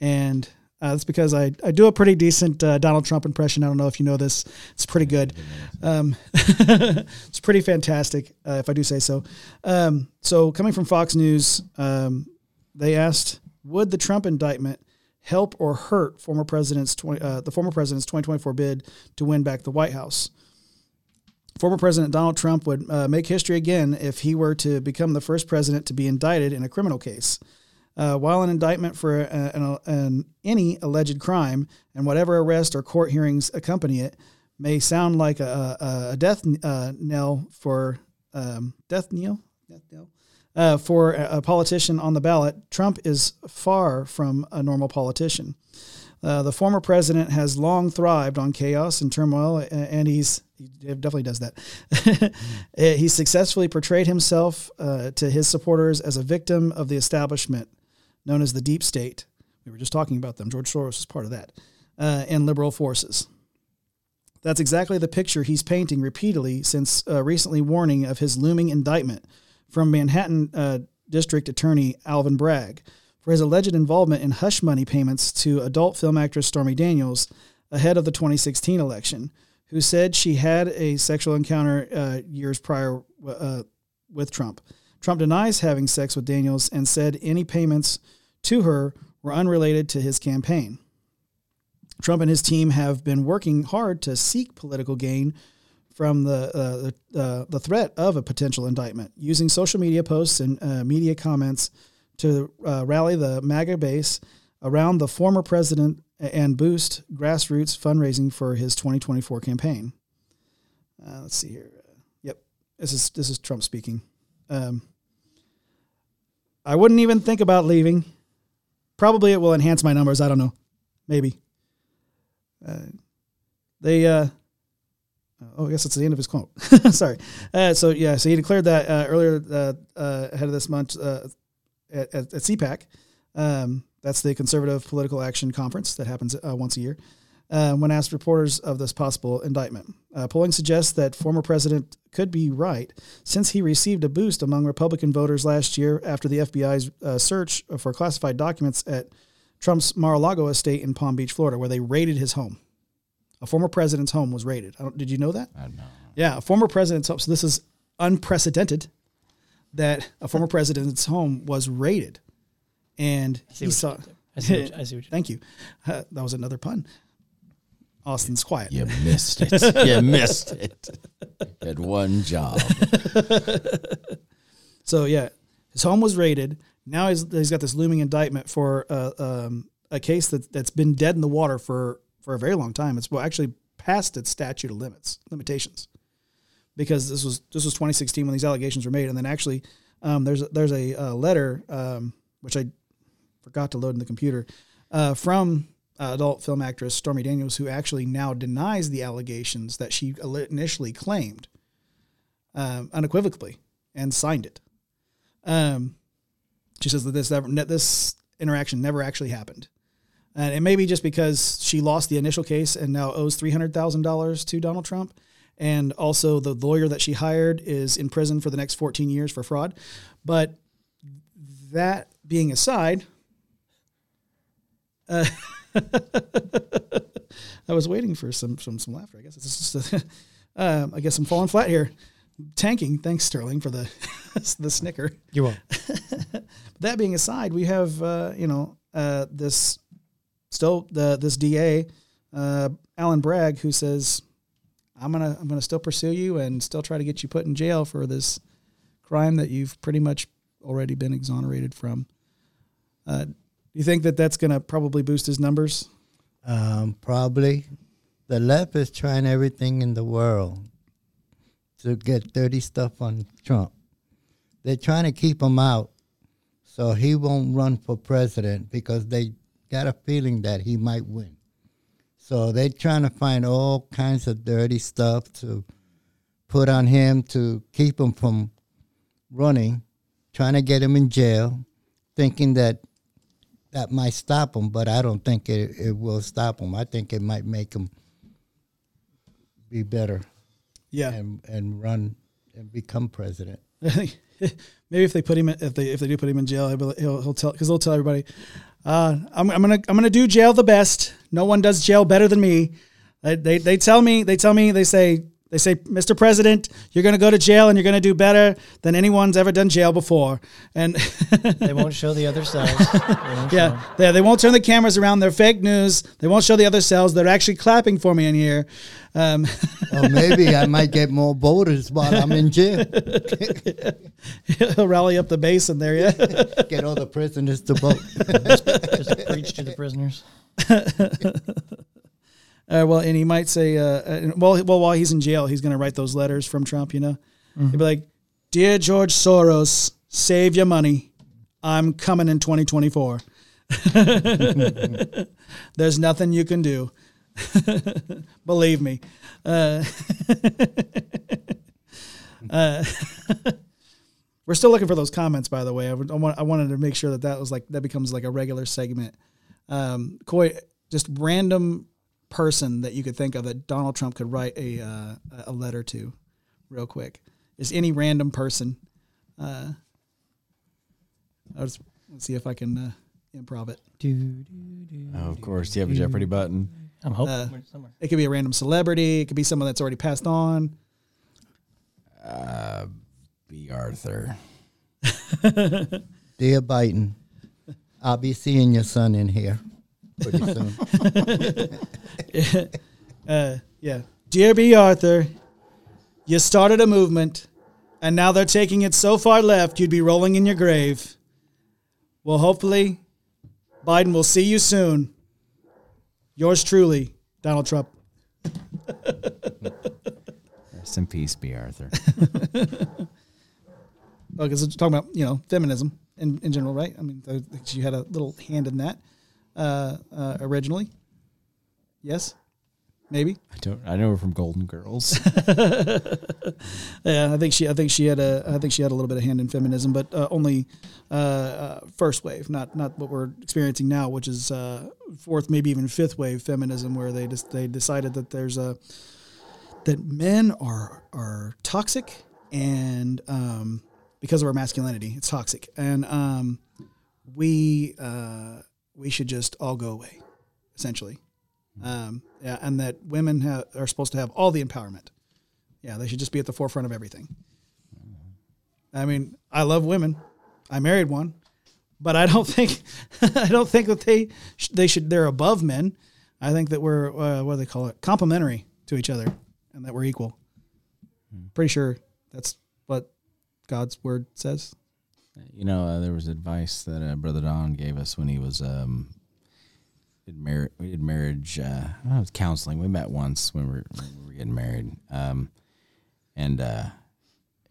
and uh, that's because I, I do a pretty decent uh, Donald Trump impression. I don't know if you know this; it's pretty good. Um, it's pretty fantastic, uh, if I do say so. Um, so, coming from Fox News, um, they asked, "Would the Trump indictment help or hurt former president's 20, uh, the former president's 2024 bid to win back the White House?" Former President Donald Trump would uh, make history again if he were to become the first president to be indicted in a criminal case. Uh, while an indictment for an, an, any alleged crime and whatever arrest or court hearings accompany it may sound like a, a death uh, knell for um, death knell, death knell uh, for a politician on the ballot, Trump is far from a normal politician. Uh, the former president has long thrived on chaos and turmoil, and he's he definitely does that. he successfully portrayed himself uh, to his supporters as a victim of the establishment, known as the deep state. We were just talking about them. George Soros is part of that, uh, and liberal forces. That's exactly the picture he's painting repeatedly since uh, recently warning of his looming indictment from Manhattan uh, District Attorney Alvin Bragg for his alleged involvement in hush money payments to adult film actress Stormy Daniels ahead of the 2016 election, who said she had a sexual encounter uh, years prior uh, with Trump. Trump denies having sex with Daniels and said any payments to her were unrelated to his campaign. Trump and his team have been working hard to seek political gain from the uh, the, uh, the threat of a potential indictment, using social media posts and uh, media comments to uh, rally the MAGA base around the former president and boost grassroots fundraising for his 2024 campaign. Uh, let's see here. yep, this is this is Trump speaking. Um, I wouldn't even think about leaving. Probably it will enhance my numbers. I don't know. Maybe. Uh, they. Uh, oh, I guess it's the end of his quote. Sorry. Uh, so yeah, so he declared that uh, earlier uh, uh, ahead of this month uh, at, at, at CPAC. Um, that's the Conservative Political Action Conference that happens once a year. Uh, when asked reporters of this possible indictment, uh, polling suggests that former president could be right since he received a boost among Republican voters last year after the FBI's uh, search for classified documents at Trump's Mar-a-Lago estate in Palm Beach, Florida, where they raided his home. A former president's home was raided. did you know that? I know. Yeah, a former president's home. So this is unprecedented that a former president's home was raided and he saw. I see what you- I see what you Thank you. Uh, that was another pun. Austin's quiet. You missed it. you missed it. Had one job. So yeah, his home was raided. Now he's, he's got this looming indictment for uh, um, a case that that's been dead in the water for for a very long time. It's well actually past its statute of limits limitations because this was this was 2016 when these allegations were made, and then actually um, there's a, there's a, uh letter um, which I forgot to load in the computer uh, from uh, adult film actress Stormy Daniels, who actually now denies the allegations that she initially claimed um, unequivocally and signed it. Um, she says that this this interaction never actually happened, and it may be just because she lost the initial case and now owes three hundred thousand dollars to Donald Trump, and also the lawyer that she hired is in prison for the next fourteen years for fraud. But that being aside, uh, I was waiting for some some some laughter. I guess it's just a, um, I guess I'm falling flat here, tanking. Thanks Sterling for the the snicker. You're. That being aside, we have uh, you know uh, this still the this DA uh, Alan Bragg who says I'm gonna I'm gonna still pursue you and still try to get you put in jail for this crime that you've pretty much already been exonerated from. Uh, do you think that that's gonna probably boost his numbers? Um, probably. The left is trying everything in the world to get dirty stuff on Trump. They're trying to keep him out so he won't run for president because they got a feeling that he might win. So they're trying to find all kinds of dirty stuff to put on him to keep him from running, trying to get him in jail, thinking that that might stop him, but I don't think it, it will stop him. I think it might make him be better Yeah, and, and run and become president. maybe if they put him in, if they if they do put him in jail, he'll, he'll, he'll tell because they'll tell everybody, uh, I'm, I'm gonna I'm gonna do jail the best. No one does jail better than me. They, they, they tell me they tell me they say they say Mr. President, you're gonna go to jail and you're gonna do better than anyone's ever done jail before. And They won't show the other cells. They won't show yeah, 'em. they, they won't turn the cameras around. They're fake news. They won't show the other cells. They're actually clapping for me in here. Um, Or maybe I might get more voters while I'm in jail. he'll rally up the base in there. Yeah. Get all the prisoners to vote. Just preach to the prisoners. Uh, well, and he might say, uh, uh, well, well, while he's in jail, he's going to write those letters from Trump. You know, he'd be like, "Dear George Soros, save your money. I'm coming in 2024. There's nothing you can do. Believe me." Uh, uh, we're still looking for those comments, by the way. I, want, I wanted to make sure that that was like that becomes like a regular segment. Um, Coy, just random person that you could think of that Donald Trump could write a uh, a letter to, real quick. Is any random person? Uh, I'll just let's see if I can uh, improv it. Do, do, do. Oh, of course. Do you have a Jeopardy button? I'm hoping Uh, somewhere. It could be a random celebrity. It could be someone that's already passed on. Uh, Bea Arthur. Dear Biden, I'll be seeing your son in here pretty soon. Uh, yeah. Dear Bea Arthur, you started a movement, and now they're taking it so far left you'd be rolling in your grave. Well, hopefully, Biden will see you soon. Yours truly, Donald Trump. Rest in peace, Bea Arthur. because it's talking about you know feminism in, in general, right? I mean, I think she had a little hand in that uh, uh, originally. Yes, maybe. I don't. I know her from Golden Girls. Yeah, I think she. I think she had a. I think she had a little bit of hand in feminism, but uh, only uh, uh, first wave, not not what we're experiencing now, which is uh, fourth, maybe even fifth wave feminism, where they just they decided that there's a that men are are toxic and um, because of our masculinity, it's toxic, and um, we uh, we should just all go away, essentially. Um, yeah, and that women ha- are supposed to have all the empowerment. Yeah, they should just be at the forefront of everything. I mean, I love women. I married one, but I don't think I don't think that they sh- they should they're above men. I think that we're uh, what do they call it complementary to each other, and that we're equal. Pretty sure that's what God's word says. You know, uh, there was advice that uh, Brother Don gave us when he was um, did mar- we did marriage. Uh, I was counseling. We met once when we were, when we were getting married, um, and uh,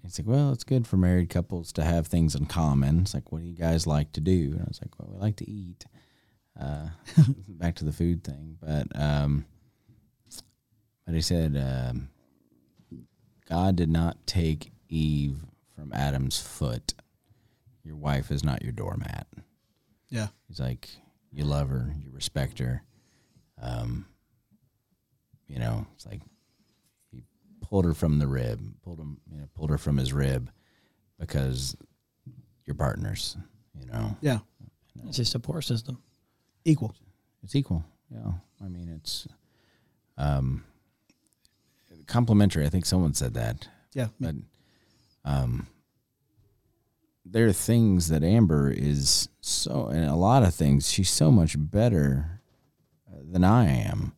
he's like, "Well, it's good for married couples to have things in common." It's like, "What do you guys like to do?" And I was like, "Well, we like to eat." Uh, back to the food thing, but um, but he said um, God did not take Eve from Adam's foot. Your wife is not your doormat. Yeah, He's like, you love her, you respect her. Um, you know, it's like he pulled her from the rib, pulled him, you know, pulled her from his rib because you're partners. You know, yeah, It's just a support system. equal. it's equal. Yeah, I mean, it's um, complimentary. I think someone said that. Yeah, but um, there are things that Amber is so, and a lot of things she's so much better uh, than I am.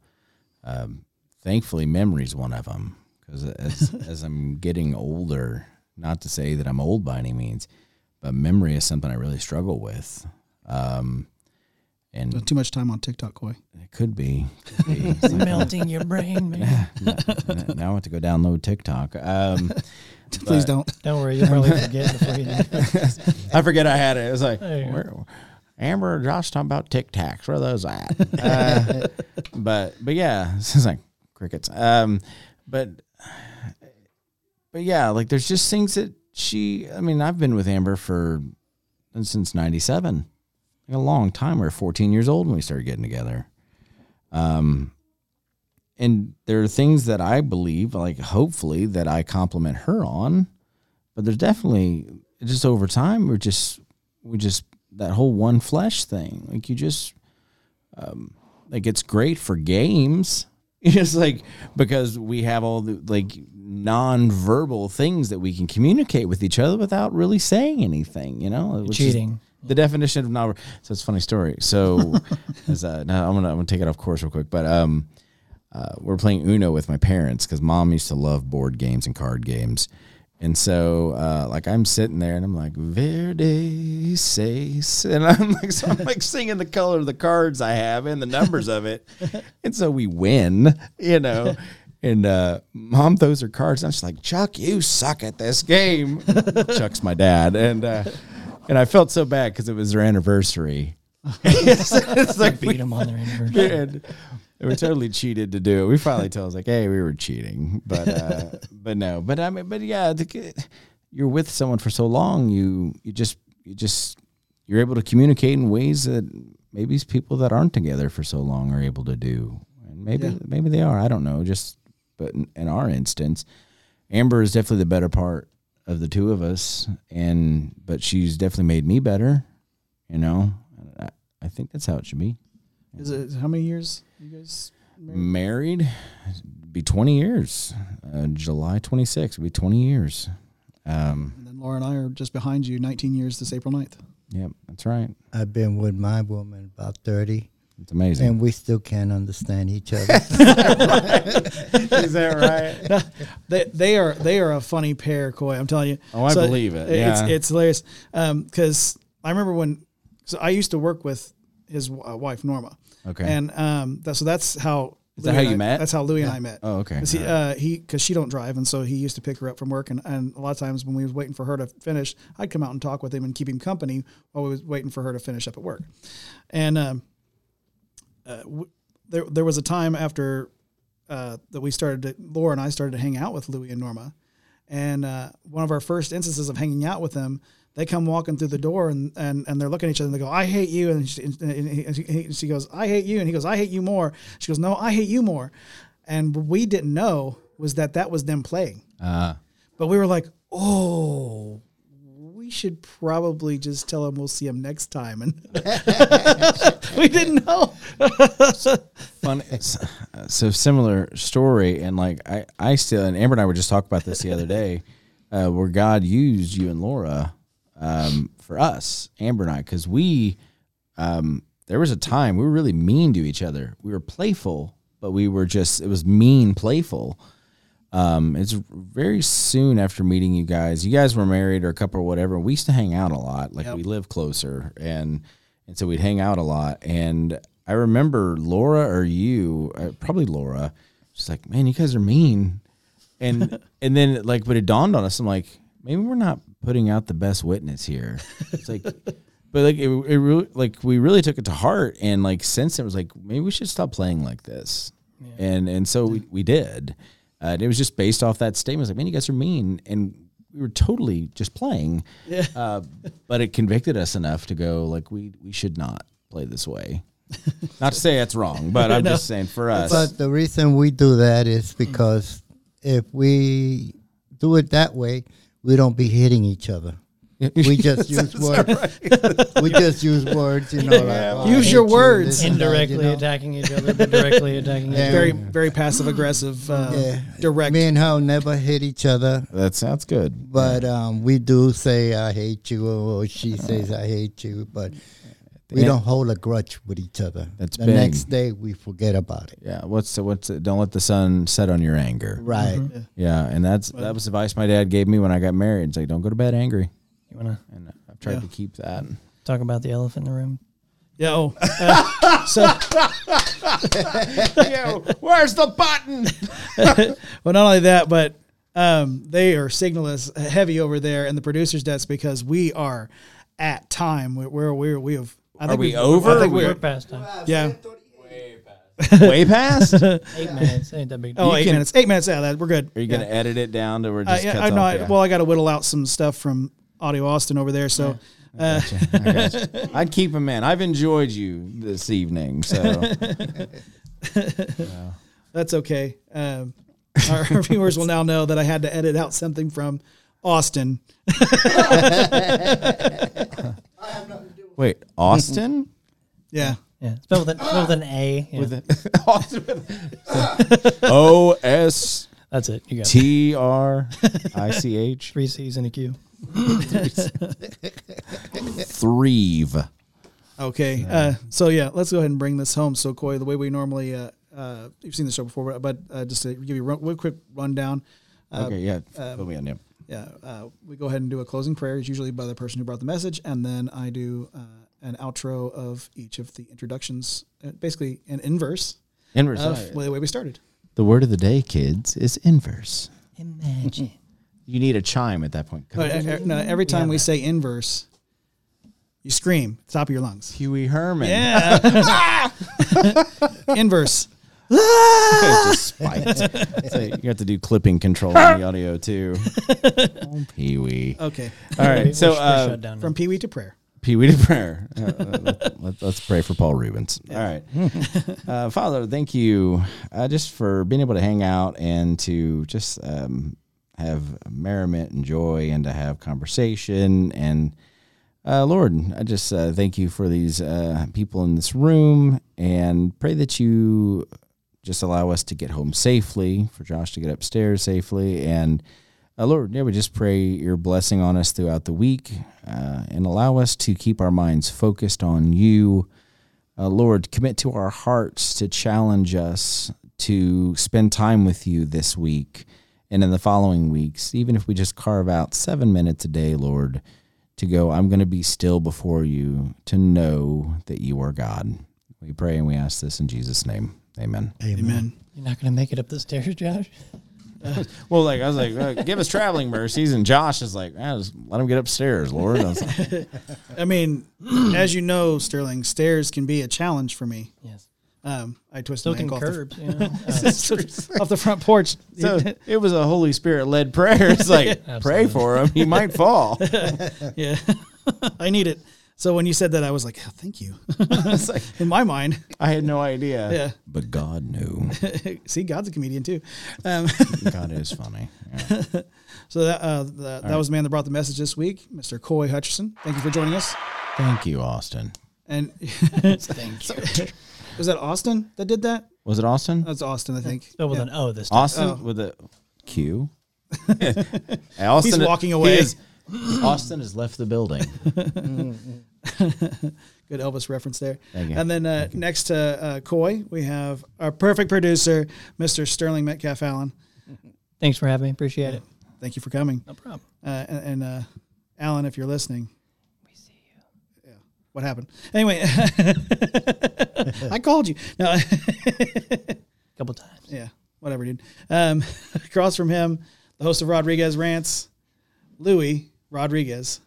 Um, thankfully, memory's one of them because as as I'm getting older, not to say that I'm old by any means, but memory is something I really struggle with. Um, and too much time on TikTok, Coy. it could be. Could be. Melting your brain, man. now now I have to go download TikTok. Um, Please don't. Don't worry, you'll probably forget before you do. I forget I had it. It was like, There you go. where, Amber or Josh talking about Tic Tacs. Where are those at? uh, but but yeah, this is like crickets. Um, but but yeah, like there's just things that she. I mean, I've been with Amber for since '97, like a long time. We were 14 years old when we started getting together. Um, and there are things that I believe, like hopefully, that I compliment her on. But there's definitely just over time we're just we just that whole one flesh thing. Like you just um like it's great for games. It's like because we have all the like non-verbal things that we can communicate with each other without really saying anything, you know? Which Cheating. the definition of non so it's a funny story. So as uh, now I'm gonna I'm gonna take it off course real quick. But um uh, we're playing Uno with my parents because mom used to love board games and card games. And so, uh, like, I'm sitting there and I'm like, Verde seis. And I'm like, so I'm like singing the color of the cards I have and the numbers of it. And so we win, you know. And uh, mom throws her cards. And I'm just like, Chuck, you suck at this game. Chuck's my dad. And, uh, and I felt so bad because it was their anniversary. it's, it's like Beat them on their anniversary. and we totally cheated to do it. We finally told us like, hey, we were cheating, but uh, but no, but I mean, but yeah, the, you're with someone for so long, you you just you just you're able to communicate in ways that maybe people that aren't together for so long are able to do, and maybe Yeah. maybe they are. I don't know. Just but in, in our instance, Amber is definitely the better part of the two of us, and but she's definitely made me better. You know, I, I think that's how it should be. Is it how many years you guys? Married? married be 20 years uh, july 26th will be 20 years Um, And then Laura and I are just behind you 19 years this April 9th. yep, that's right. I've been with my woman about 30, It's amazing. and we still can't understand each other. Is that right? They, they are they are a funny pair, Coy. I'm telling you. Oh, I believe it. It's Yeah. it's hilarious. Because I remember when so I used to work with his uh, wife Norma, Okay. and um, that, so that's how. Is that how you I- met? That's how Louis and I met. oh, okay. 'Cause he, right. uh, he, because she don't drive, and so he used to pick her up from work, and, and a lot of times when we was waiting for her to finish, I'd come out and talk with him and keep him company while we was waiting for her to finish up at work. And um, uh, w- there, there was a time after uh, that we started, to, Laura and I started to hang out with Louis and Norma, and uh, one of our first instances of hanging out with them, they come walking through the door and, and, and they're looking at each other and they go, I hate you. And she, and he, and he- she goes, I hate you. And he goes, I hate you more. She goes, No, I hate you more. And what we didn't know was that that was them playing. Uh, But we were like, oh, we should probably just tell him we'll see him next time. And we didn't know. fun. So similar story, and like I, I still, and Amber and I were just talking about this the other day, uh, where God used you and Laura um, for us, Amber and I, because we, um, there was a time we were really mean to each other. We were playful, but we were just it was mean playful. Um, it's very soon after meeting you guys. You guys were married or a couple or whatever. We used to hang out a lot. Like we live closer, and and so we'd hang out a lot. And I remember Laura or you, uh, probably Laura, she's like, "Man, you guys are mean." And and then like, but it dawned on us. I'm like, maybe we're not putting out the best witness here. It's like. But like it, it really like we really took it to heart and like since it was like maybe we should stop playing like this and and so we, we did uh, and it was just based off that statement. It like, man, you guys are mean, and we were totally just playing. Yeah. Uh, but it convicted us enough to go like, we we should not play this way. not to say that's wrong, but I'm just saying for us. But the reason we do that is because if we do it that way, we don't be hitting each other. We just use words. we just use words, you know. Like, oh, Use your words. this and that, Indirectly you know. attacking each other, but directly attacking each Yeah. other. Very, very passive aggressive, uh, Yeah. direct. Me and her never hit each other, that sounds good. but um, we do say "I hate you" or she says "I hate you," but we Yeah. don't hold a grudge with each other. That's the big. next day we forget about it. Yeah. What's the, what's the, don't let the sun set on your anger. Right. Yeah, and that's that was advice my dad gave me when I got married. It's like don't go to bed angry, You want to and I've tried Yeah. to keep that. talk about the elephant in the room? Yeah. Oh, uh, so Yo, where's the button? well, not only that, but um, they are signalists heavy over there in the producer's desk because we are at time where where we we have. I Are we over? I think We're we're past time. yeah. Way past? Eight minutes. Ain't that big. Oh, deal. eight can- minutes. Eight minutes out of that. We're good. Are you gonna edit it down to where it Uh, just yeah, cuts I know. off? I- Yeah. Well, I got to whittle out some stuff from Audio Austin over there. So, uh, I gotcha. I'd keep him in. I've enjoyed you this evening, so that's okay. Um, our, our viewers will now know that I had to edit out something from Austin. Wait, Austin Yeah. Yeah, spelled with an, spelled with an A. Yeah, with it, Austin with O S that's it. You got it. T R I C H three C's and a Q. Thrieve. Okay. Uh, so yeah, let's go ahead and bring this home. So Coy, the way we normally, uh, uh, you've seen the show before, but uh, just to give you a run, real quick rundown. Uh, Okay, yeah, Put me on. Yeah. Yeah, uh, we go ahead and do a closing prayer. It's usually by the person who brought the message, and then I do uh, an outro of each of the introductions, uh, basically an inverse Inverse. of the way we started. The word of the day, kids, is inverse. Imagine. You need a chime at that point. But, uh, no, every time we say inverse, you scream at top of your lungs. Pee Wee Herman. Yeah, inverse. just spiked. so you have to do clipping control on the audio too. oh, Pee Wee. Okay, All right, so we're, we're uh, shut down. now. from Pee Wee to prayer. Pee Wee to prayer. Uh, uh, let, us pray for Paul Reubens. All right, uh, Father, thank you uh, just for being able to hang out and to just um, have merriment and joy and to have conversation and. Uh, Lord, I just uh, thank you for these uh, people in this room and pray that you just allow us to get home safely, for Josh to get upstairs safely, and Uh, Lord, yeah, we just pray your blessing on us throughout the week uh, and allow us to keep our minds focused on you. Uh, Lord, commit to our hearts to challenge us to spend time with you this week and in the following weeks, even if we just carve out seven minutes a day, Lord, to go, I'm going to be still before you to know that you are God. We pray and we ask this in Jesus' name. Amen. Amen. You're not going to make it up the stairs, Josh? Well, like I was like, uh, give us traveling mercies, and Josh is like, ah, just let him get upstairs, Lord. I was like, I mean, as you know, Sterling, stairs can be a challenge for me. Yes. Um, I twisted So my can ankle off the, curbs. You know? Uh, off the front porch. so it was a Holy Spirit led prayer. It's like pray for him; he might fall. yeah, I need it. So when you said that, I was like, oh, thank you. Like In my mind, I had no idea. yeah. but God knew. See, God's a comedian too. Um, God is funny. Yeah. so that uh, the, that was the man that brought the message this week, Mr. Coy Hutcherson. Thank you for joining us. Thank you, Austin. And Thank you. was that Austin that did that? Was it Austin? That's Austin, I think. Spelled with Yeah. an O this time. Austin Oh. with a Q. Austin, He's walking away. is- Austin has left the building. Good Elvis reference there. Thank you. And then uh, next to uh, Coy, we have our perfect producer, Mr. Sterling Metcalf Allen. Thanks for having me. Appreciate it. Thank you for coming. No problem. Uh, and and uh, Alan, if you're listening, we see you. Yeah. What happened? Anyway, I called you. No. A couple times. yeah. Whatever, dude. Um, across from him, the host of Rodriguez Rants, Louis Rodriguez.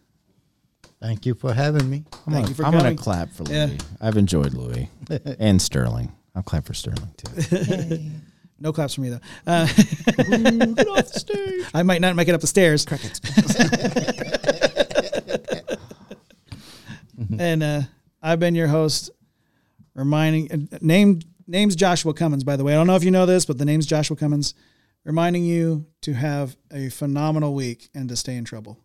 Thank you for having me. I'm Thank gonna, you for I'm coming. gonna clap for Louis. Yeah. I've enjoyed Louis and Sterling. I'll clap for Sterling too. No claps for me though. Uh, Get off the stage. I might not make it up the stairs. Crickets. and uh, I've been your host, reminding uh, name name's Joshua Cummins. By the way, I don't know if you know this, but the name's Joshua Cummins, reminding you to have a phenomenal week and to stay in trouble.